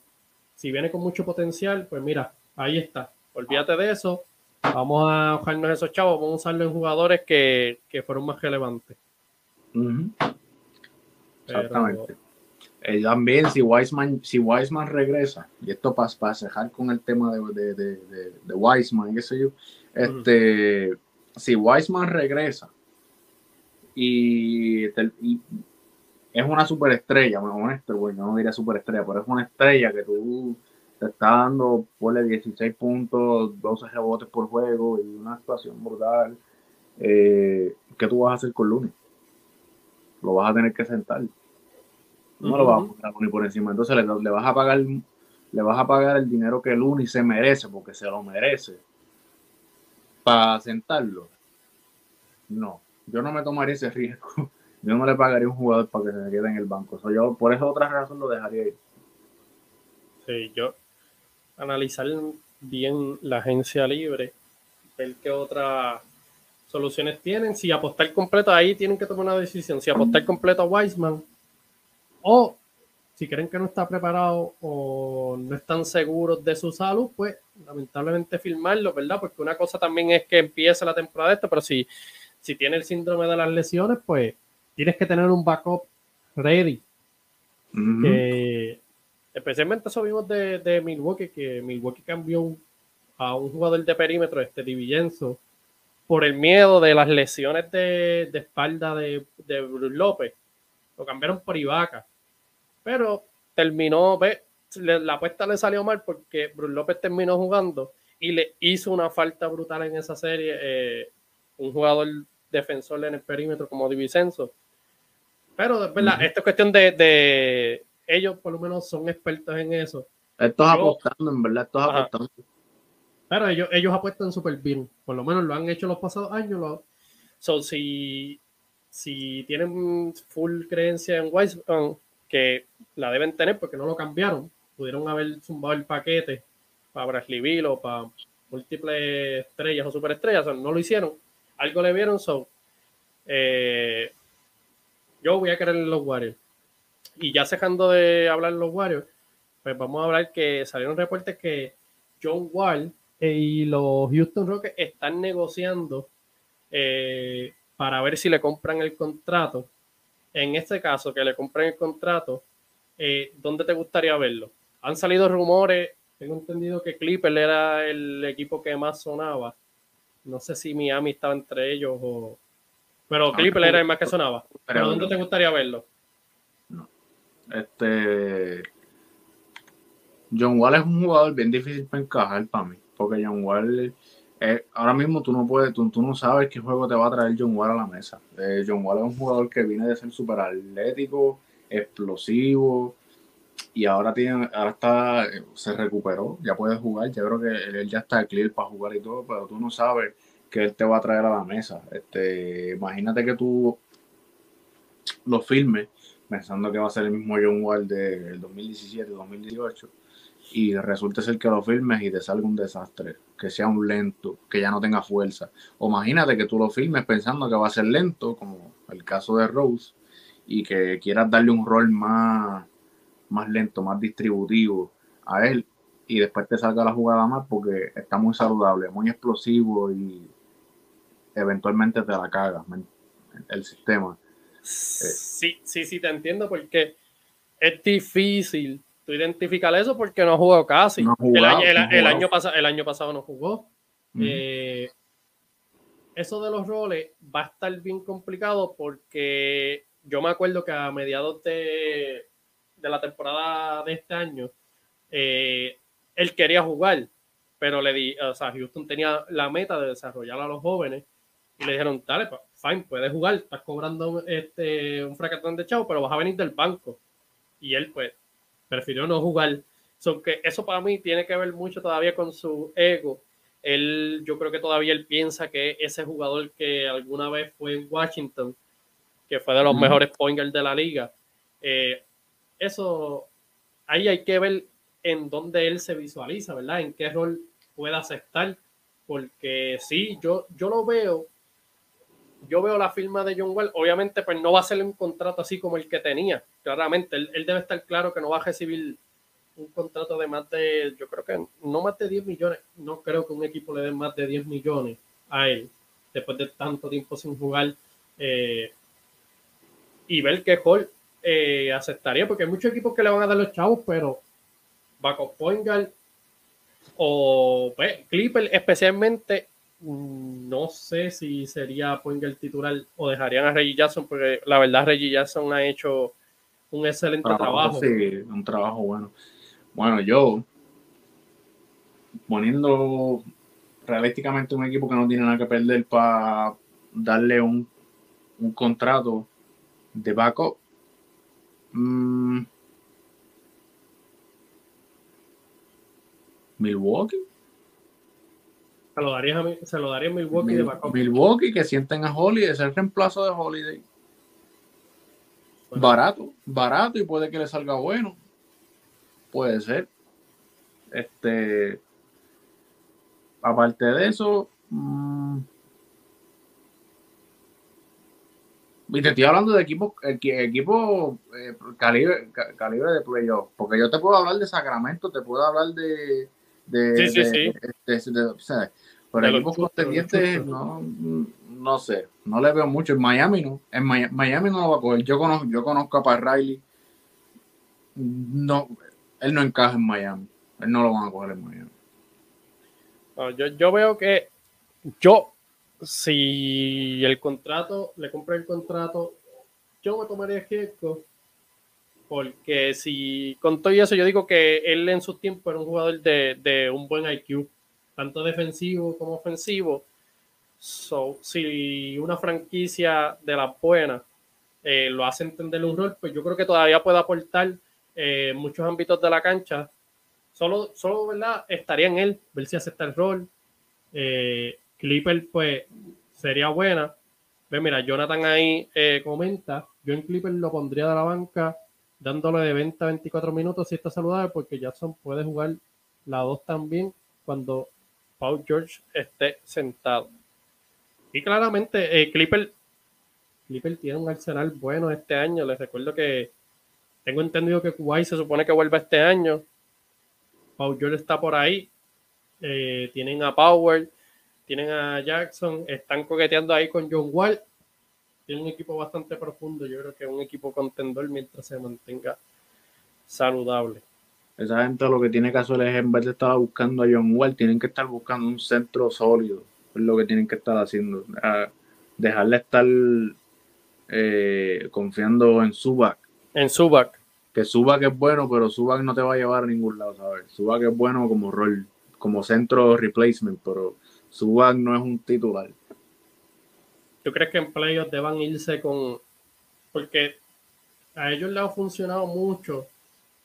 Si viene con mucho potencial, pues mira, ahí está. Olvídate de eso. Vamos a ojalnos esos chavos, vamos a usarlo en jugadores que, que fueron más relevantes. Exactamente. Eh, también, si Wiseman, si Wiseman regresa, y esto para, para cerrar con el tema de, de, de, de, de Wiseman, qué sé yo, este, si Wiseman regresa, y, es una superestrella, bueno, honesto, bueno, no diría superestrella, pero es una estrella que tú te está dando, ponle 16 puntos, 12 rebotes por juego y una actuación brutal. Eh, ¿Qué tú vas a hacer con Looney? Lo vas a tener que sentar. No lo vas a poner a Looney por encima. Entonces le, le, vas a pagar le vas a pagar el dinero que Looney se merece, porque se lo merece, para sentarlo. No yo no me tomaría ese riesgo. Yo no le pagaría a un jugador para que se quede en el banco. yo por esa otra razón lo dejaría ir. Sí, yo analizar bien la agencia libre, ver qué otras soluciones tienen. Si apostar completo ahí tienen que tomar una decisión. Si apostar completo a Wiseman o si creen que no está preparado o no están seguros de su salud, pues lamentablemente firmarlo, ¿verdad? Porque una cosa también es que empiece la temporada de esto, pero si si tiene el síndrome de las lesiones, pues tienes que tener un backup ready. especialmente eso vimos de, Milwaukee, que Milwaukee cambió a un jugador de perímetro, este Divillenzo, por el miedo de las lesiones de, espalda de, de Bruce López. Lo cambiaron por Ibaka. Pero terminó, ve, la apuesta le salió mal porque Bruce López terminó jugando y le hizo una falta brutal en esa serie. Eh, un jugador defensor en el perímetro como Divisenso. Pero es verdad, esta es cuestión de, ellos por lo menos son expertos en eso. Estos apostando, en verdad, estos apostando. Pero ellos, ellos apuestan súper bien, por lo menos lo han hecho los pasados años. Lo, so, si, si tienen full creencia en Wise, que la deben tener porque no lo cambiaron, pudieron haber zumbado el paquete para Bradley o para múltiples estrellas o superestrellas, no lo hicieron algo le vieron, so eh, yo voy a querer los Warriors. Y ya dejando de hablar los Warriors, pues vamos a hablar que salieron reportes que John Wall y los Houston Rockets están negociando eh, para ver si le compran el contrato. En este caso, que le compren el contrato, eh, ¿dónde te gustaría verlo? Han salido rumores, tengo entendido que Clipper era el equipo que más sonaba no sé si Miami estaba entre ellos o. Pero ah, era el más que sonaba. ¿Pero dónde te gustaría verlo? No. Este. John Wall es un jugador bien difícil para encajar para mí. Porque John Wall. Eh, ahora mismo tú no puedes, tú, no sabes qué juego te va a traer John Wall a la mesa. Eh, John Wall es un jugador que viene de ser súper atlético, explosivo, y ahora tiene, ahora está, se recuperó, ya puede jugar, yo creo que él ya está clear para jugar y todo, pero tú no sabes que él te va a traer a la mesa. Este, imagínate que tú lo firmes pensando que va a ser el mismo John Wall del 2017-2018 y resulta ser que lo filmes y te salga un desastre, que sea un lento, que ya no tenga fuerza. O imagínate que tú lo filmes pensando que va a ser lento, como el caso de Rose, y que quieras darle un rol más, más lento, más distributivo a él, y después te salga la jugada más porque está muy saludable, muy explosivo y eventualmente te la caga el sistema. Sí, sí, sí, te entiendo porque es difícil tú identificar eso porque no jugó casi. el, año, pasado, el año pasado no jugó. Eh, eso de los roles va a estar bien complicado porque yo me acuerdo que a mediados de, de la temporada de este año, eh, él quería jugar, pero le di, o sea, Houston tenía la meta de desarrollar a los jóvenes y le dijeron, dale, fine, puedes jugar, estás cobrando este, un fracatón de chavo, pero vas a venir del banco. Y él, pues, prefirió no jugar. So que eso para mí tiene que ver mucho todavía con su ego. Él, yo creo que todavía él piensa que ese jugador que alguna vez fue en Washington, que fue de los mejores pointers de la liga, eh, eso, ahí hay que ver en dónde él se visualiza, ¿verdad? En qué rol puede aceptar. Porque sí, yo, yo lo veo yo veo la firma de John Wall, obviamente pues no va a ser un contrato así como el que tenía, claramente, él, debe estar claro que no va a recibir un contrato de más de, yo creo que no más de 10 millones, no creo que un equipo le dé más de 10 millones a él, después de tanto tiempo sin jugar, eh, y ver qué Hall eh, aceptaría, porque hay muchos equipos que le van a dar los chavos, pero Baco Poingal o pues, Clipper especialmente no sé si sería el titular o dejarían a Reggie Jackson, porque la verdad Reggie Jackson ha hecho un excelente trabajo. Sí, un trabajo bueno. Bueno, yo poniendo realísticamente un equipo que no tiene nada que perder para darle un, contrato de backup. Mm, Milwaukee. Se lo daría, a, se lo daría a Milwaukee de Milwaukee que sienten a Holiday, es el reemplazo de Holiday. Barato, barato y puede que le salga bueno. Puede ser. Este. Aparte de eso. Mmm, y te estoy hablando de equipos equipo, eh, calibre, calibre de playoff. Porque yo te puedo hablar de Sacramento, te puedo hablar de. De, sí, sí, sí. de, pero equipos contendientes, no, no sé, no le veo mucho. En Miami no, en Miami, no lo va a coger. Yo conozco, yo conozco a Pat Riley. No, él no encaja en Miami. Él no lo van a coger en Miami. yo, yo veo que yo, si el contrato, le compré el contrato, yo me tomaría Gieco porque si con todo eso yo digo que él en su tiempo era un jugador de, un buen IQ tanto defensivo como ofensivo. So, si una franquicia de la buena eh, lo hace entender un rol, pues yo creo que todavía puede aportar eh, muchos ámbitos de la cancha. Solo, solo, ¿verdad? Estaría en él, ver si acepta el rol. Eh, Clipper, pues, sería buena. Ve, mira, Jonathan ahí eh, comenta, yo en Clipper lo pondría de la banca, dándole de 20 a 24 minutos si está saludable, porque Jackson puede jugar la 2 también cuando Paul George esté sentado. Y claramente, eh, Clipper, Clipper tiene un arsenal bueno este año. Les recuerdo que tengo entendido que Kuwait se supone que vuelve este año. Paul George está por ahí. Eh, tienen a Power, tienen a Jackson, están coqueteando ahí con John Wall. Tiene un equipo bastante profundo. Yo creo que es un equipo contendor mientras se mantenga saludable. Esa gente lo que tiene que hacer es, en vez de estar buscando a John Wall, tienen que estar buscando un centro sólido. Es lo que tienen que estar haciendo. dejarle estar eh, confiando en Subac. En Subac. Que Subac es bueno, pero Subac no te va a llevar a ningún lado, ¿sabes? Subac es bueno como rol, como centro replacement, pero Subac no es un titular. ¿Tú crees que en playoffs deban irse con...? Porque a ellos les ha funcionado mucho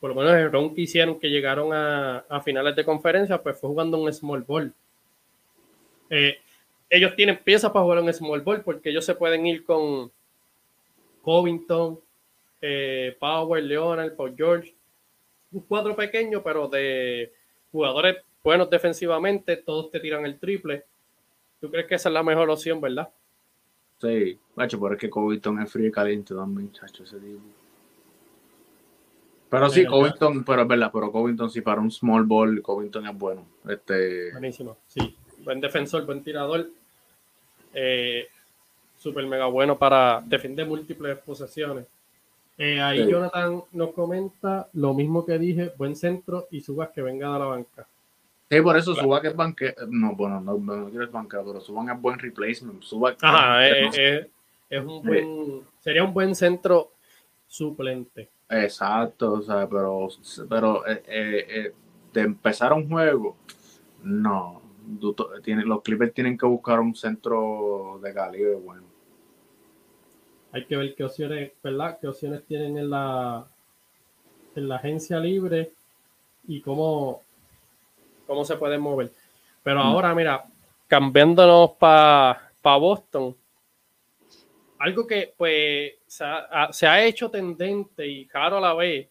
por lo menos el round que hicieron que llegaron a, finales de conferencia, pues fue jugando un small ball. Eh, ellos tienen piezas para jugar un small ball porque ellos se pueden ir con Covington, eh, Power, Leonard, Paul George. Un cuadro pequeño, pero de jugadores buenos defensivamente, todos te tiran el triple. ¿Tú crees que esa es la mejor opción, verdad? Sí, macho, pero es que Covington es frío y caliente también, chacho, ese tipo. Pero sí, Covington, pero es verdad, pero Covington sí para un small ball, Covington es bueno. Este... Buenísimo, sí. Buen defensor, buen tirador. Eh, Súper mega bueno para defender múltiples posesiones. Eh, ahí Jonathan nos comenta lo mismo que dije, buen centro y subas que venga de la banca. Sí, por eso Suba que es banquero. No, bueno, no, no quiero banquero, pero Suba es buen replacement. Suba Ajá, es, un buen. Sería un buen centro suplente. Exacto, o sea, pero, pero eh, eh, eh, de empezar un juego, no. Tiene, los Clippers tienen que buscar un centro de calibre bueno. Hay que ver qué opciones, ¿verdad? Qué opciones tienen en la, en la agencia libre y cómo, cómo se pueden mover. Pero mm. ahora, mira, cambiándonos para Boston, algo que pues se ha, hecho tendente y claro a la vez,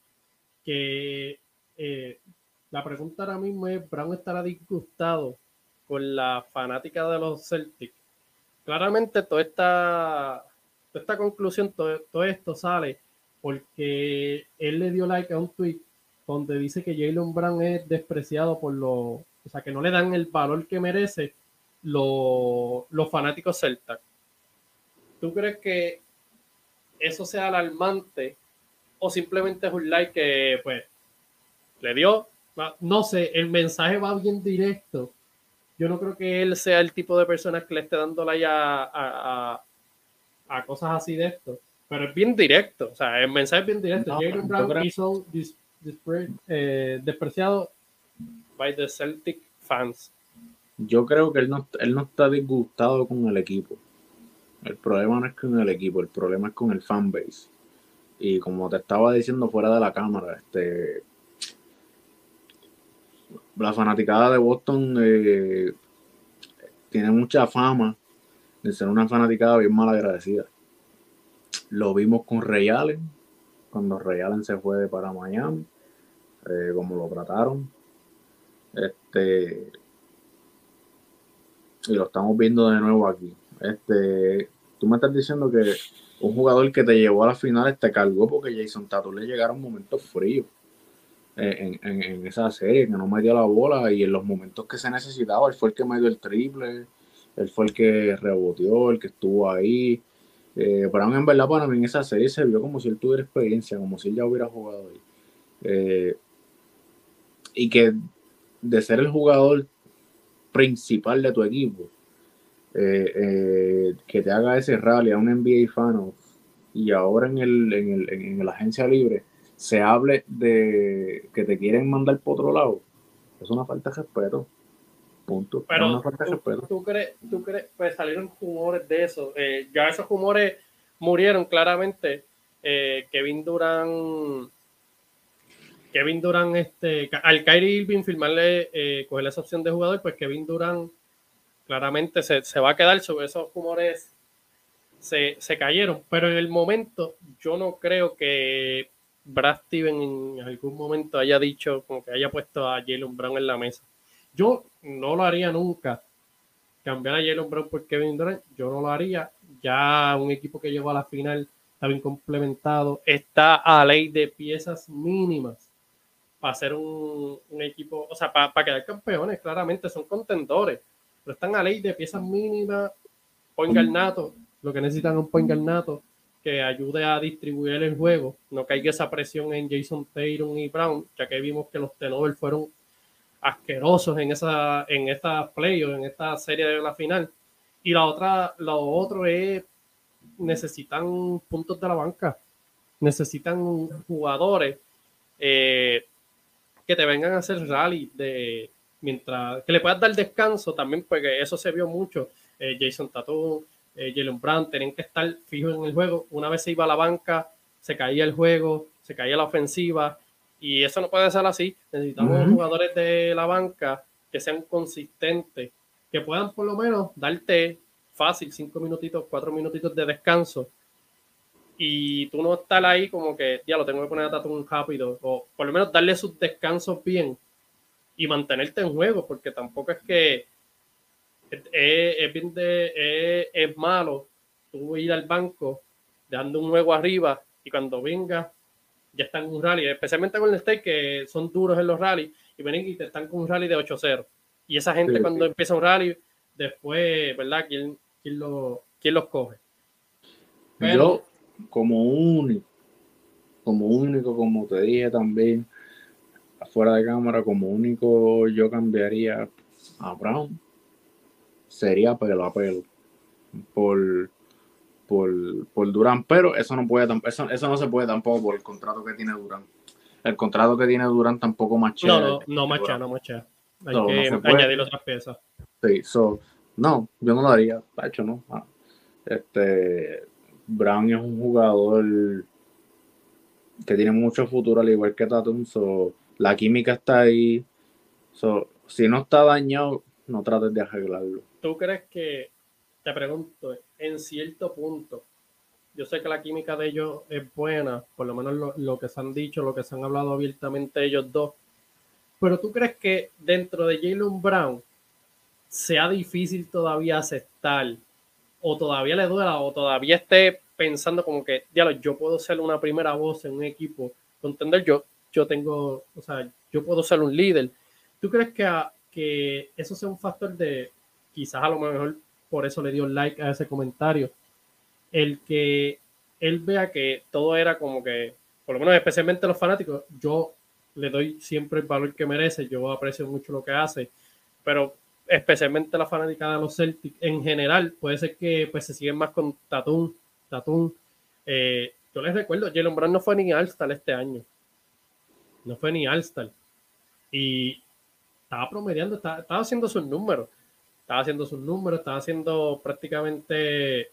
que eh, la pregunta ahora mismo es, ¿Brown estará disgustado con la fanática de los Celtics? Claramente toda esta, toda esta conclusión, todo, todo esto sale porque él le dio like a un tweet donde dice que Jalen Brown es despreciado por los, o sea, que no le dan el valor que merece los, los fanáticos celtas. ¿Tú crees que eso sea alarmante o simplemente es un like que, pues, le dio? No sé, el mensaje va bien directo. Yo no creo que él sea el tipo de persona que le esté dando like a, a, cosas así de esto. Pero es bien directo. O sea, el mensaje es bien directo. Jalen Brown hizo eh, despreciado by the Celtic fans. Yo creo que él no, él no está disgustado con el equipo. El problema no es con el equipo, el problema es con el fanbase. Y como te estaba diciendo fuera de la cámara, este la fanaticada de Boston eh, tiene mucha fama de ser una fanaticada bien mal agradecida. Lo vimos con Ray Allen, cuando Ray Allen se fue para Miami. Eh, como lo trataron. Este, y lo estamos viendo de nuevo aquí. Este, tú me estás diciendo que un jugador que te llevó a las finales te cargó porque Jason Tatum le llegaron momentos fríos en, en, esa serie, que no me dio la bola y en los momentos que se necesitaba, él fue el que me dio el triple, él fue el que reboteó, el que estuvo ahí. Eh, pero en verdad para mí en esa serie se vio como si él tuviera experiencia, como si él ya hubiera jugado ahí. Eh, y que de ser el jugador principal de tu equipo, eh, eh, que te haga ese rally a un NBA fan y ahora en, el, en, el, en, la agencia libre se hable de que te quieren mandar por otro lado, es una falta de respeto. Punto. Pero una falta de respeto. ¿tú, crees, tú crees, pues salieron rumores de eso. Eh, ya esos rumores murieron claramente. Kevin Durant Kevin Durant, este, al Kyrie Irving firmarle, eh, coger esa opción de jugador, pues Kevin Durant claramente se, va a quedar sobre esos rumores, se, cayeron. Pero en el momento, yo no creo que Brad Steven en algún momento haya dicho, como que haya puesto a Jalen Brown en la mesa. Yo no lo haría nunca. Cambiar a Jalen Brown por Kevin Durant, yo no lo haría. Ya un equipo que llegó a la final está bien complementado, está a ley de piezas mínimas para ser un, equipo, o sea, para, quedar campeones, claramente son contendores, pero están a ley de piezas mínimas, point nato, lo que necesitan es un point nato que ayude a distribuir el juego, no caiga esa presión en Jason Taylor y Brown, ya que vimos que los tenovers fueron asquerosos en esa en esta playoff, en esta serie de la final. Y la otra, lo otro es necesitan puntos de la banca, necesitan jugadores eh, que te vengan a hacer rally de mientras que le puedas dar descanso también, porque eso se vio mucho. Eh, Jason Tatum, eh, Jalen Brown tenían que estar fijos en el juego. Una vez se iba a la banca, se caía el juego, se caía la ofensiva, y eso no puede ser así. Necesitamos jugadores de la banca que sean consistentes, que puedan por lo menos darte fácil cinco minutitos, cuatro minutitos de descanso y tú no estar ahí como que, ya lo tengo que poner a Tatum rápido, o por lo menos darle sus descansos bien y mantenerte en juego, porque tampoco es que es, bien de, es, malo tú ir al banco dando un juego arriba y cuando venga ya están en un rally, especialmente con el State que son duros en los rallies y ven y te están con un rally de 8-0. Y esa gente cuando empieza un rally, después, ¿verdad? ¿Quién, quién, lo, quién los coge? Yo, como único, como único, como te dije también, afuera de cámara, como único yo cambiaría a Brown, sería pelo a pelo por, por, por Durán, pero eso no puede eso, eso no se puede tampoco por el contrato que tiene Durán. El contrato que tiene Durán tampoco machea. No, no, no machea, no machea. Hay que añadir otras piezas. Sí, so, no, yo no lo haría, de hecho no. Ah, este, Brown es un jugador que tiene mucho futuro, al igual que Tatum, so, la química está ahí. So, si no está dañado, no trates de arreglarlo. ¿Tú crees que, te pregunto, en cierto punto, yo sé que la química de ellos es buena, por lo menos lo, lo, que se han dicho, lo que se han hablado abiertamente ellos dos, pero tú crees que dentro de Jalen Brown sea difícil todavía aceptar o todavía le duela o todavía esté pensando como que, diablo, yo puedo ser una primera voz en un equipo, entender yo, yo tengo, o sea, yo puedo ser un líder. ¿Tú crees que, que eso sea un factor de, quizás a lo mejor por eso le dio like a ese comentario, el que él vea que todo era como que, por lo menos especialmente los fanáticos, yo le doy siempre el valor que merece, yo aprecio mucho lo que hace, pero especialmente la fanática de los Celtics en general, puede ser que pues se siguen más con Tatum, Tatum. Eh, yo les recuerdo, Jalen Brown no fue ni All-Star este año, no fue ni All-Star, y estaba promediando, estaba, estaba haciendo sus números, estaba haciendo sus números, estaba haciendo prácticamente,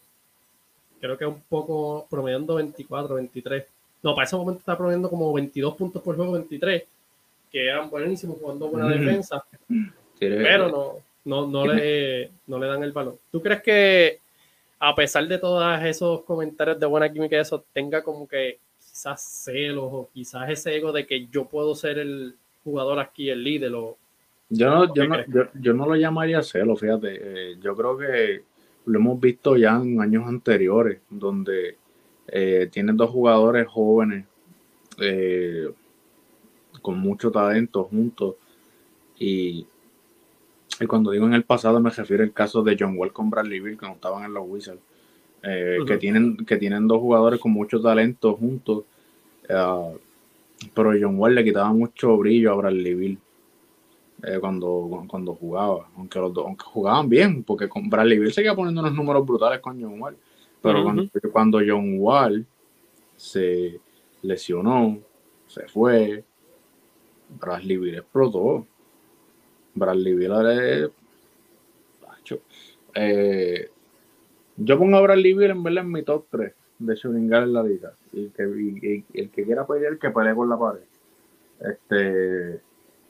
creo que un poco promediando 24, 23 no, para ese momento está promediando como 22 puntos por juego, 23, que eran buenísimos jugando buena defensa, pero no, no, no, le, no le dan el balón. ¿Tú crees que a pesar de todos esos comentarios de buena química, eso tenga como que quizás celos o quizás ese ego de que yo puedo ser el jugador aquí, el líder? O, yo, no, yo, no, yo, no lo llamaría celos, fíjate. Eh, yo creo que lo hemos visto ya en años anteriores, donde eh, tienen dos jugadores jóvenes eh, con mucho talento juntos. Y, y, cuando digo en el pasado me refiero al caso de John Wall con Bradley Bill, que no estaban en los Wizards. Eh, que, tienen, que tienen dos jugadores con mucho talento juntos. pero John Wall le quitaba mucho brillo a Bradley Bill. cuando, cuando jugaba, aunque los dos aunque jugaban bien, porque con Bradley Bill seguía poniendo unos números brutales con John Wall. Pero cuando, John Wall se lesionó, se fue, Bradley Bill explotó. Bradley Bill es... Eh, yo pongo a Bradley Bill en verla en mi top 3 de shooting en la liga. Y, que, el que quiera pelear, que pelee con la pared. Este,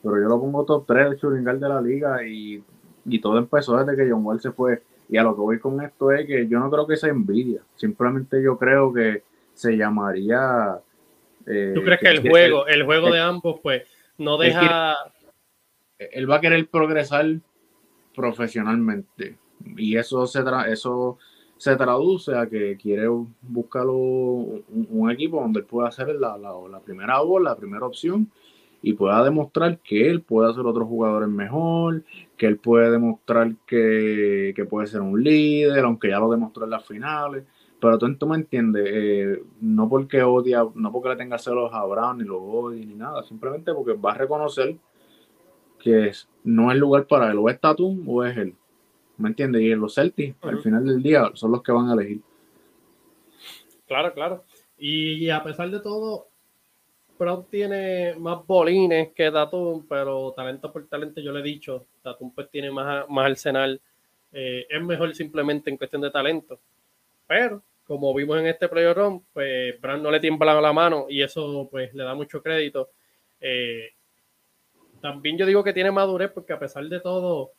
pero yo lo pongo top 3 de shooting de la liga y, y todo empezó desde que John Wall se fue y a lo que voy con esto es que yo no creo que sea envidia, simplemente yo creo que se llamaría... Eh, ¿Tú crees que, el juego, el juego de ambos, pues, no deja... Él va a querer progresar profesionalmente y eso se, eso se traduce a que quiere buscar un, equipo donde él pueda hacer la, la, primera voz, la primera opción y pueda demostrar que él puede hacer otros jugadores mejor, que él puede demostrar que, puede ser un líder, aunque ya lo demostró en las finales. Pero tú, tú me entiendes, eh, no porque odia, no porque le tenga celos a Brown, ni lo odie, ni nada, simplemente porque va a reconocer que no es lugar para él, o es Tatum o es él. ¿Me entiendes? Y en los Celtics, al final del día, son los que van a elegir. Claro, claro. Y a pesar de todo, Brown tiene más bolines que Tatum, pero talento por talento, yo le he dicho, Tatum pues tiene más, más arsenal. Eh, es mejor simplemente en cuestión de talento. Pero, como vimos en este playoff pues Brown no le tiembla la mano y eso pues le da mucho crédito. Eh, también yo digo que tiene madurez porque a pesar de todo,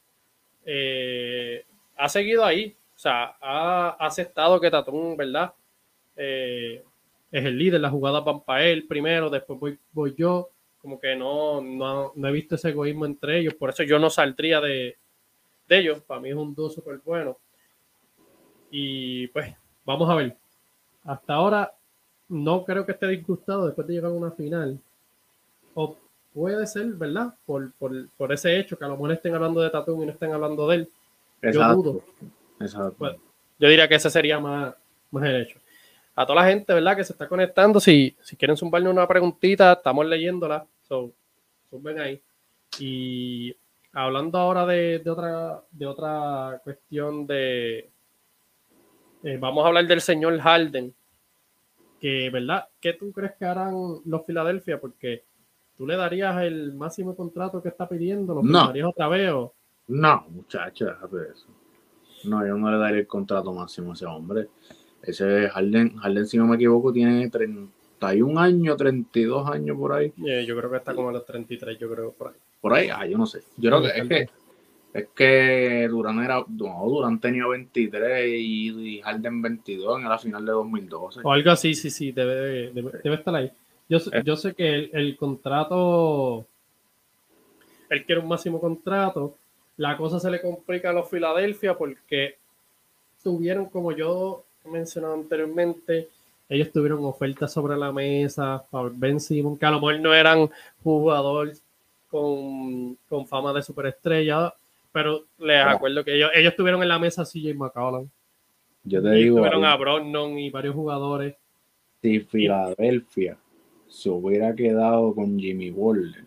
eh, ha seguido ahí. O sea, ha aceptado que Tatum, ¿verdad? eh, es el líder, la jugada van para él primero, después voy, voy yo, como que no, no, no, he visto ese egoísmo entre ellos, por eso yo no saldría de, de ellos, para mí es un dúo súper bueno. Y pues, vamos a ver. Hasta ahora no creo que esté disgustado después de llegar a una final. O puede ser, ¿verdad? Por, por, por ese hecho, que a lo mejor estén hablando de Tatum y no estén hablando de él. Yo dudo. Exacto. Pues, yo diría que ese sería más, más el hecho. A toda la gente, ¿verdad? Que se está conectando, si, si quieren zumbarle una preguntita, estamos leyéndola. So, zumben ahí. Y hablando ahora de, de, otra, de otra cuestión de... Eh, vamos a hablar del señor Harden. Que, ¿verdad? ¿Qué tú crees que harán los Filadelfia? Porque tú le darías el máximo contrato que está pidiendo, ¿lo No. darías otra vez o...? No, muchacho, déjate de eso. No, yo no le daría el contrato máximo a ese hombre. Ese Harden, Harden, si no me equivoco, tiene 31 años, 32 años por ahí. Eh, yo creo que está como a los 33, yo creo, por ahí. Por ahí, ah, yo no sé. Yo creo que es que es que Durán era, no, Durán tenía 23 y, y Harden 22 en la final de 2012. O algo así, sí, sí, debe, debe, debe estar ahí. Yo, sé- Eh. yo sé que el, el contrato, él quiere un máximo contrato. La cosa se le complica a los Filadelfia porque tuvieron, como yo he mencionado anteriormente, ellos tuvieron ofertas sobre la mesa para Ben Simon, que a lo mejor no eran jugadores con, con fama de superestrella, pero les Claro. acuerdo que ellos, ellos tuvieron en la mesa a CJ McCollum. Yo te digo, tuvieron ahí, a Brogdon y varios jugadores. si Filadelfia se hubiera quedado con Jimmy Butler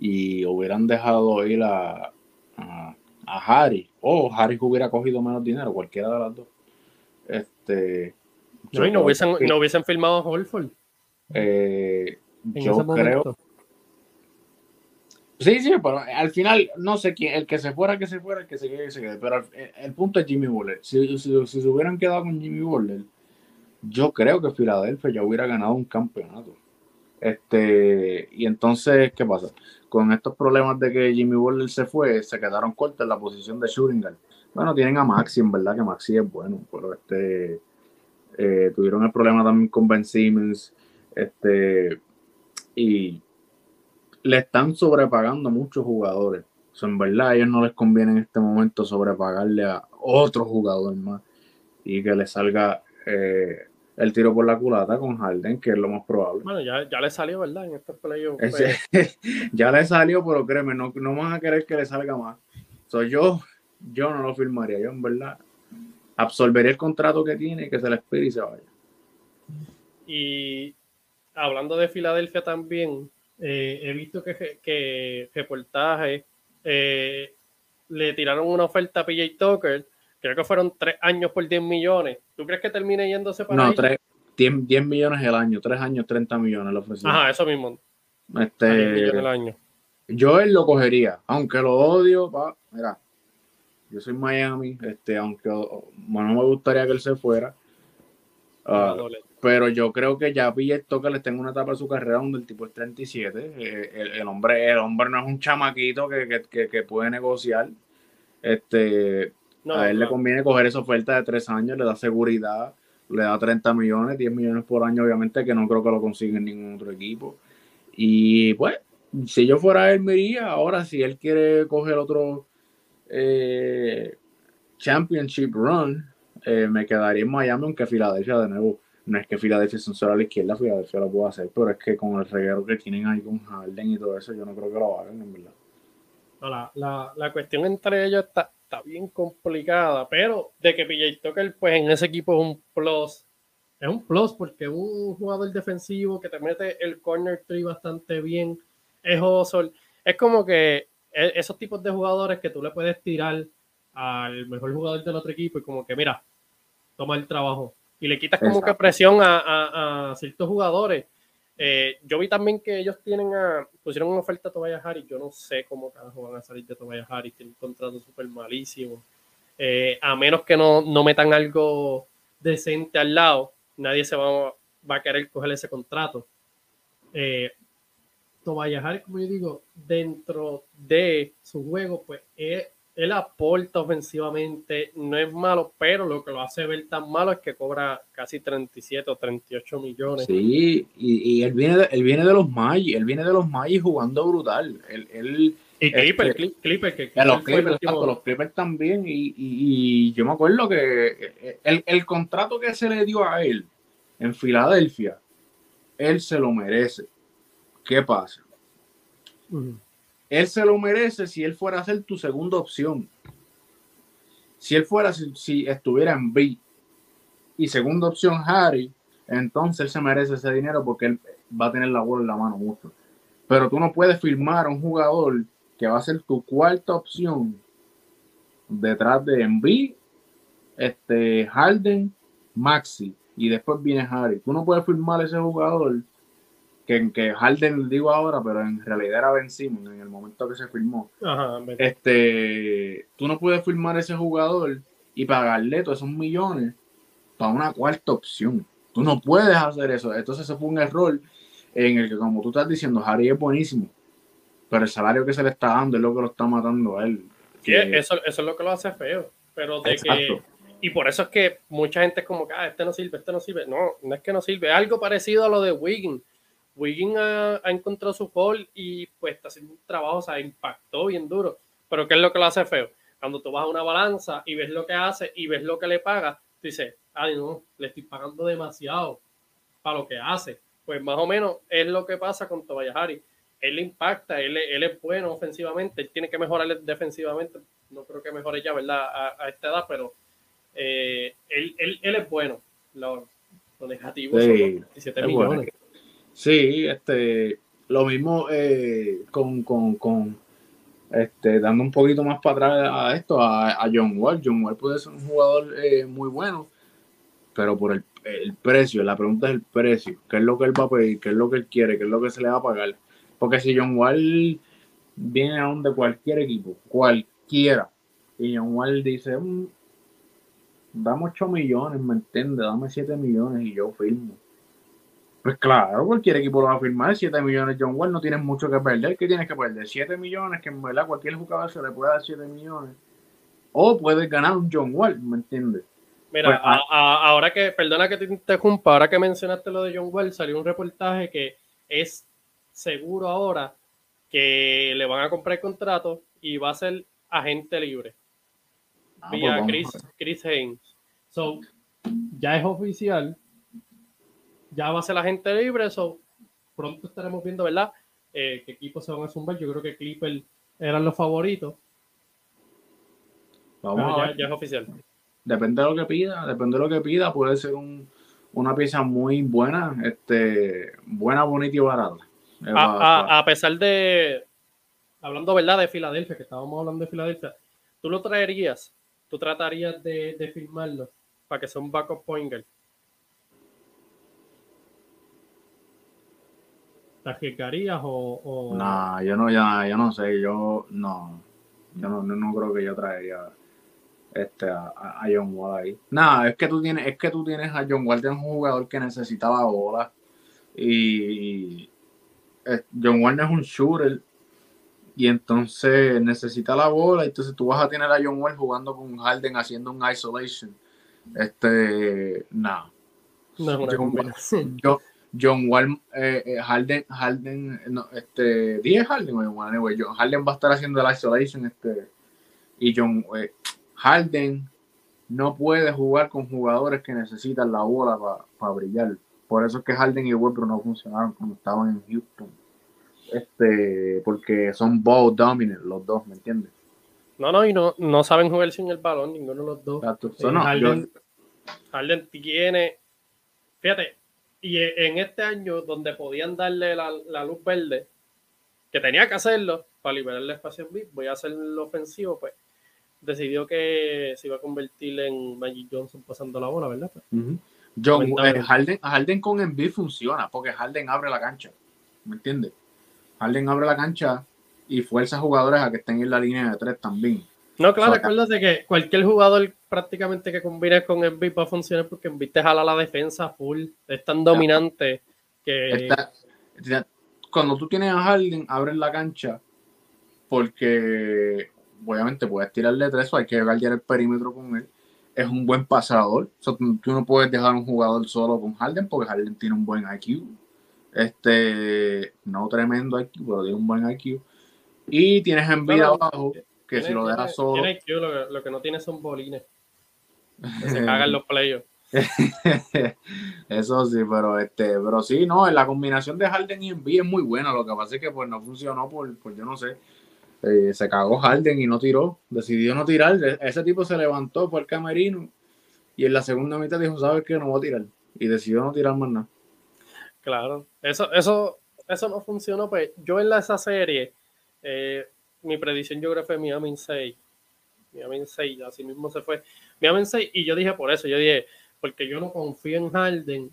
y hubieran dejado ir a, a, a Harry, o Harry hubiera cogido menos dinero, cualquiera de las dos. Este, No, y no hubiesen, que, no hubiesen firmado a Holford eh, en yo creo. Sí, sí, pero al final no sé quién, el que se fuera, que se fuera, el que se quede, que se quede. Pero el, el punto es Jimmy Butler. Si, si- si se hubieran quedado con Jimmy Butler, yo creo que Filadelfia ya hubiera ganado un campeonato. Este, y entonces, ¿qué pasa? Con estos problemas de que Jimmy Butler se fue, se quedaron cortos en la posición de guard. Bueno, tienen a Maxi, en verdad que Maxi es bueno, pero este, eh, tuvieron el problema también con Ben Simmons, este, y le están sobrepagando muchos jugadores. O en verdad, a ellos no les conviene en este momento sobrepagarle a otro jugador más y que le salga eh, el tiro por la culata con Harden, que es lo más probable. Bueno, ya, ya le salió, ¿verdad? En estos playoffs. Pues, ya le salió, pero créeme, no, no van a querer que le salga más. Soy yo, yo no lo firmaría. Yo, en verdad, absorbería el contrato que tiene, que se le expire y se vaya. Y hablando de Filadelfia también, eh, he visto que, que reportajes eh, le tiraron una oferta a PJ Tucker. Creo que fueron tres años por 10 millones. ¿Tú crees que termine yéndose para No, ahí? tres, 10, 10 millones el año, tres años, 30 millones le ofrecieron. Ajá, eso mismo. a 10 Este, millones al año. Yo él lo cogería, aunque lo odio, pa, mira, yo soy Miami, este, aunque bueno, no me gustaría que él se fuera, ah, pero yo creo que ya PJ Tucker le tengo una etapa de su carrera donde el tipo es 37, eh, el, el hombre, el hombre no es un chamaquito que, que, que, que puede negociar, este, No, a él le conviene coger esa oferta de tres años, le da seguridad, le da 30 millones, 10 millones por año, obviamente, que no creo que lo consiga en ningún otro equipo. Y pues, si yo fuera él, me iría. Ahora, si él quiere coger otro eh, Championship Run, eh, me quedaría en Miami, aunque Filadelfia, de nuevo, no es que Filadelfia es un solo a la izquierda, Filadelfia lo puede hacer, pero es que con el reguero que tienen ahí con Harden y todo eso, yo no creo que lo hagan, en verdad. No, la, la, la cuestión entre ellos está, está bien complicada, pero de que PJ Tucker, pues en ese equipo es un plus. Es un plus porque es un jugador defensivo que te mete el corner tree bastante bien. Es Hustle. Es como que e- esos tipos de jugadores que tú le puedes tirar al mejor jugador del otro equipo y como que, mira, toma el trabajo. Y le quitas como que presión a, a- a ciertos jugadores. Eh, yo vi también que ellos tienen pusieron una oferta a Tobias Harris. Yo no sé cómo carajo van a salir de Tobias Harris. Tiene un contrato súper malísimo. Eh, a menos que no, no metan algo decente al lado, nadie se va, va a querer coger ese contrato. Eh, Harris, como yo digo, dentro de su juego, pues es él aporta ofensivamente, no es malo, pero lo que lo hace ver tan malo es que cobra casi 37 o 38 millones. Sí, y, él, viene de, él viene de los Maggi, él viene de los Maggi jugando brutal. Él, y Clipper, este, Clipper, que, los, Clippers, los Clippers también. Y, yo me acuerdo que el, el contrato que se le dio a él en Filadelfia, él se lo merece. ¿Qué pasa? Él se lo merece si él fuera a ser tu segunda opción. Si él fuera, si, estuviera en B y segunda opción Harry, entonces él se merece ese dinero porque él va a tener la bola en la mano mucho. Pero tú no puedes firmar a un jugador que va a ser tu cuarta opción detrás de Embiid, este Harden, Maxi y después viene Harry. Tú no puedes firmar a ese jugador que, que Harden digo ahora, pero en realidad era Ben Simmons en el momento que se firmó. este, tú no puedes firmar a ese jugador y pagarle todos esos millones para una cuarta opción. Tú no puedes hacer eso. Entonces ese fue un error en el que, como tú estás diciendo, Harry es buenísimo, pero el salario que se le está dando es lo que lo está matando a él. eso, eso es lo que lo hace feo. Pero de que y por eso es que mucha gente es como que, ah, este no sirve, este no sirve. No, no es que no sirve. Algo parecido a lo de Wiggins. Wiggins ha, encontrado su gol y pues está haciendo un trabajo, o sea, impactó bien duro. Pero ¿qué es lo que lo hace feo? Cuando tú vas a una balanza y ves lo que hace y ves lo que le paga, tú dices, ay no, le estoy pagando demasiado para lo que hace. Pues más o menos es lo que pasa con Tobias Harris. Él impacta, él, él, es bueno ofensivamente, él tiene que mejorar defensivamente. No creo que mejore ya, ¿verdad? A, esta edad, pero eh, él, él, él, es bueno. Lo, negativo son 17 millones. Sí, este, lo mismo eh, con, con, este, dando un poquito más para atrás a esto, a, John Wall. John Wall puede ser un jugador eh, muy bueno, pero por el, precio, la pregunta es el precio, qué es lo que él va a pedir, qué es lo que él quiere, qué es lo que se le va a pagar. Porque si John Wall viene a de cualquier equipo, cualquiera, y John Wall dice, mm, dame 8 millones, ¿me entiendes? Dame 7 millones y yo firmo pues claro, cualquier equipo lo va a firmar. 7 millones John Wall no tienes mucho que perder. ¿Qué tienes que perder? 7 millones, que en verdad cualquier jugador se le puede dar 7 millones. O puedes ganar un John Wall, ¿me entiendes? Mira, pues, ahora que, perdona que te interrumpa, ahora que mencionaste lo de John Wall, salió un reportaje que es seguro ahora que le van a comprar el contrato y va a ser agente libre. Ah, vía pues Chris, Chris Haynes. So, ya es oficial ya va a ser la gente libre, eso pronto estaremos viendo, ¿verdad? Eh, qué equipos se van a zumbar. Yo creo que Clipper eran los favoritos. Vamos a ver. Ya, es oficial. Depende de lo que pida, depende de lo que pida, puede ser una pieza muy buena, este, buena, bonita y barata. A, pesar de, hablando verdad de Filadelfia, que estábamos hablando de Filadelfia, tú lo traerías, tú tratarías de, de firmarlo para que sea un backup point guard. ¿Te arriesgarías o, No, yo no, ya, yo no sé, yo no, yo no, no, creo que yo traería este, a, John Wall ahí. Nada, es que tú tienes, es que tú tienes a John Wall, tienes un jugador que necesita la bola y, John Wall no es un shooter y entonces necesita la bola, entonces tú vas a tener a John Wall jugando con Harden haciendo un isolation. Este, nada. No es yo, John Wall, eh, eh, Harden, Harden, no, este, 10 Harden, anyway, John, Harden va a estar haciendo la isolation, este, y John, eh, Harden no puede jugar con jugadores que necesitan la bola para brillar. Por eso es que Harden y Westbrook no funcionaron cuando estaban en Houston. Este, porque son ball dominant los dos, ¿me entiendes? No, no, y no, no saben jugar sin el balón, ninguno de los dos. Harden, Harden tiene, fíjate, y en este año, donde podían darle la, luz verde, que tenía que hacerlo para liberar el espacio en VIP, voy a hacer lo ofensivo, pues decidió que se iba a convertir en Magic Johnson pasando la bola, ¿verdad? John, eh, Harden, Harden con Embiid funciona, porque Harden abre la cancha, ¿me entiendes? Harden abre la cancha y fuerza a jugadores a que estén en la línea de tres también. No, claro, acuérdate que cualquier jugador prácticamente que combine con Embiid va a funcionar porque Embiid te jala la defensa full, es tan dominante que... cuando tú tienes a Harden, abres la cancha porque obviamente puedes tirarle tres o hay que guardiar el perímetro con él. Es un buen pasador. tú, no puedes dejar un jugador solo con Harden porque Harden tiene un buen IQ. Este, no tremendo IQ, pero tiene un buen IQ. Y tienes envidia abajo, que si lo dejas solo. Tiene IQ, lo que, lo que no tiene son bolines. Que se cagan los playos. Eso sí, pero este, pero sí, no, la combinación de Harden y Embiid es muy buena. Lo que pasa es que pues no funcionó por, yo no sé. Eh, se cagó Harden y no tiró, decidió no tirar. E, ese tipo se levantó por el camerino y en la segunda mitad dijo, ¿sabes qué? No voy a tirar. Y decidió no tirar más nada. Claro, eso, eso, eso no funcionó. Pues yo en la, esa serie, eh, mi predicción yo creo fue Miami 6. Miami 6, así mismo se fue. Miami 6, y yo dije por eso, yo dije, porque yo no confío en Harden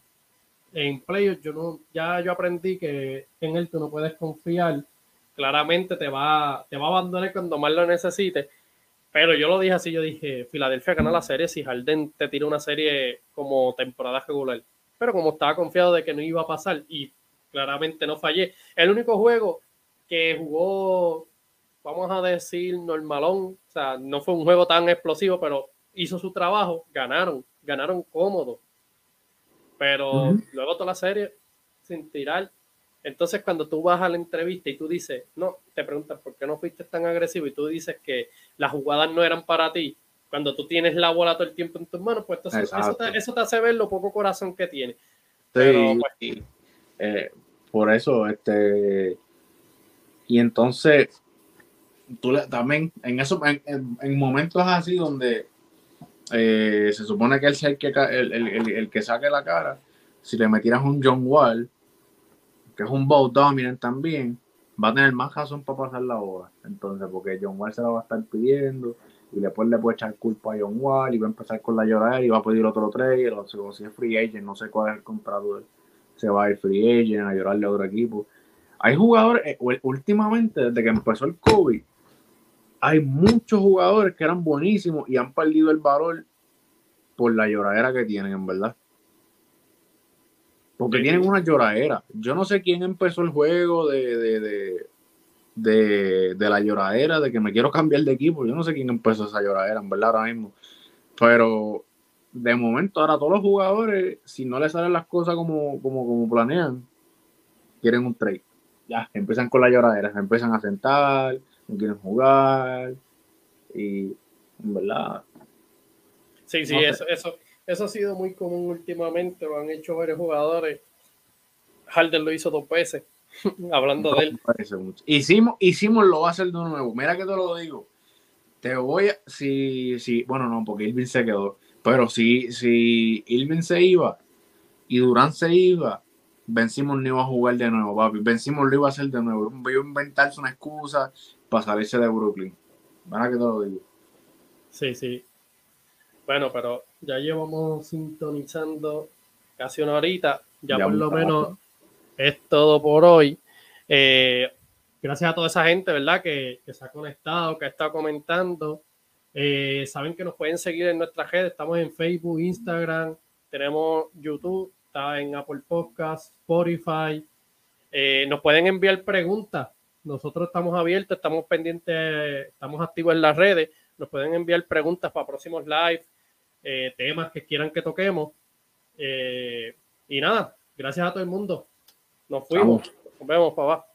en playoffs, yo no, ya yo aprendí que en él tú no puedes confiar, claramente te va, te va a abandonar cuando más lo necesites, pero yo lo dije así, yo dije, Filadelfia gana la serie si Harden te tira una serie como temporada regular, pero como estaba confiado de que no iba a pasar y claramente no fallé, el único juego que jugó, vamos a decir, normalón, o sea, no fue un juego tan explosivo, pero hizo su trabajo, ganaron ganaron cómodo. Pero luego toda la serie sin tirar. Entonces, cuando tú vas a la entrevista y tú dices, no, te preguntan por qué no fuiste tan agresivo y tú dices que las jugadas no eran para ti, cuando tú tienes la bola todo el tiempo en tus manos, pues entonces eso te, eso te, hace ver lo poco corazón que tiene. Pero, pues, eh, por eso, este, y entonces, tú también, en, eso, en momentos así donde eh, se supone que él es el que, el, que saque la cara. Si le metieras un John Wall, que es un bow dominant también, va a tener más razón para pasar la hora. Entonces, porque John Wall se la va a estar pidiendo y después le puede echar culpa a John Wall y va a empezar con la llorar y va a pedir otro trade. O si es free agent, no sé cuál es el contrato. Se va a ir free agent a llorarle a otro equipo. Hay jugadores, eh, últimamente, desde que empezó el COVID, hay muchos jugadores que eran buenísimos y han perdido el valor por la lloradera que tienen, en verdad. Porque tienen una lloradera. Yo no sé quién empezó el juego de, de, de, de, la lloradera, de que me quiero cambiar de equipo. Yo no sé quién empezó esa lloradera, en verdad, ahora mismo. Pero de momento, ahora todos los jugadores, si no les salen las cosas como, como, como planean, quieren un trade. Ya, empiezan con la lloradera, se empiezan a sentar, no quieren jugar y en verdad. Sí, sí, eso, eso, eso ha sido muy común últimamente, lo han hecho varios jugadores. Harden lo hizo dos veces, hablando de él. Hicimos, hicimos, lo va a hacer de nuevo. Mira que te lo digo. Te voy a, si, si, bueno, no, porque Irving se quedó, pero si, si Irving se iba y Durán se iba, vencimos no iba a jugar de nuevo, papi. Vencimos lo iba a hacer de nuevo. Voy a inventarse una excusa para salirse de Brooklyn. Van que te lo digo. Sí, sí. Bueno, pero ya llevamos sintonizando casi una horita. Ya, por lo menos es todo por hoy. Eh, gracias a toda esa gente, ¿verdad? Que, se ha conectado, que ha estado comentando. Eh, saben que nos pueden seguir en nuestra redes. Estamos en Facebook, Instagram, tenemos YouTube, está en Apple Podcast, Spotify. Eh, nos pueden enviar preguntas nosotros estamos abiertos, estamos pendientes, estamos activos en las redes. Nos pueden enviar preguntas para próximos live, eh, temas que quieran que toquemos. Eh, y nada, gracias a todo el mundo. Nos fuimos. Nos vemos, papá.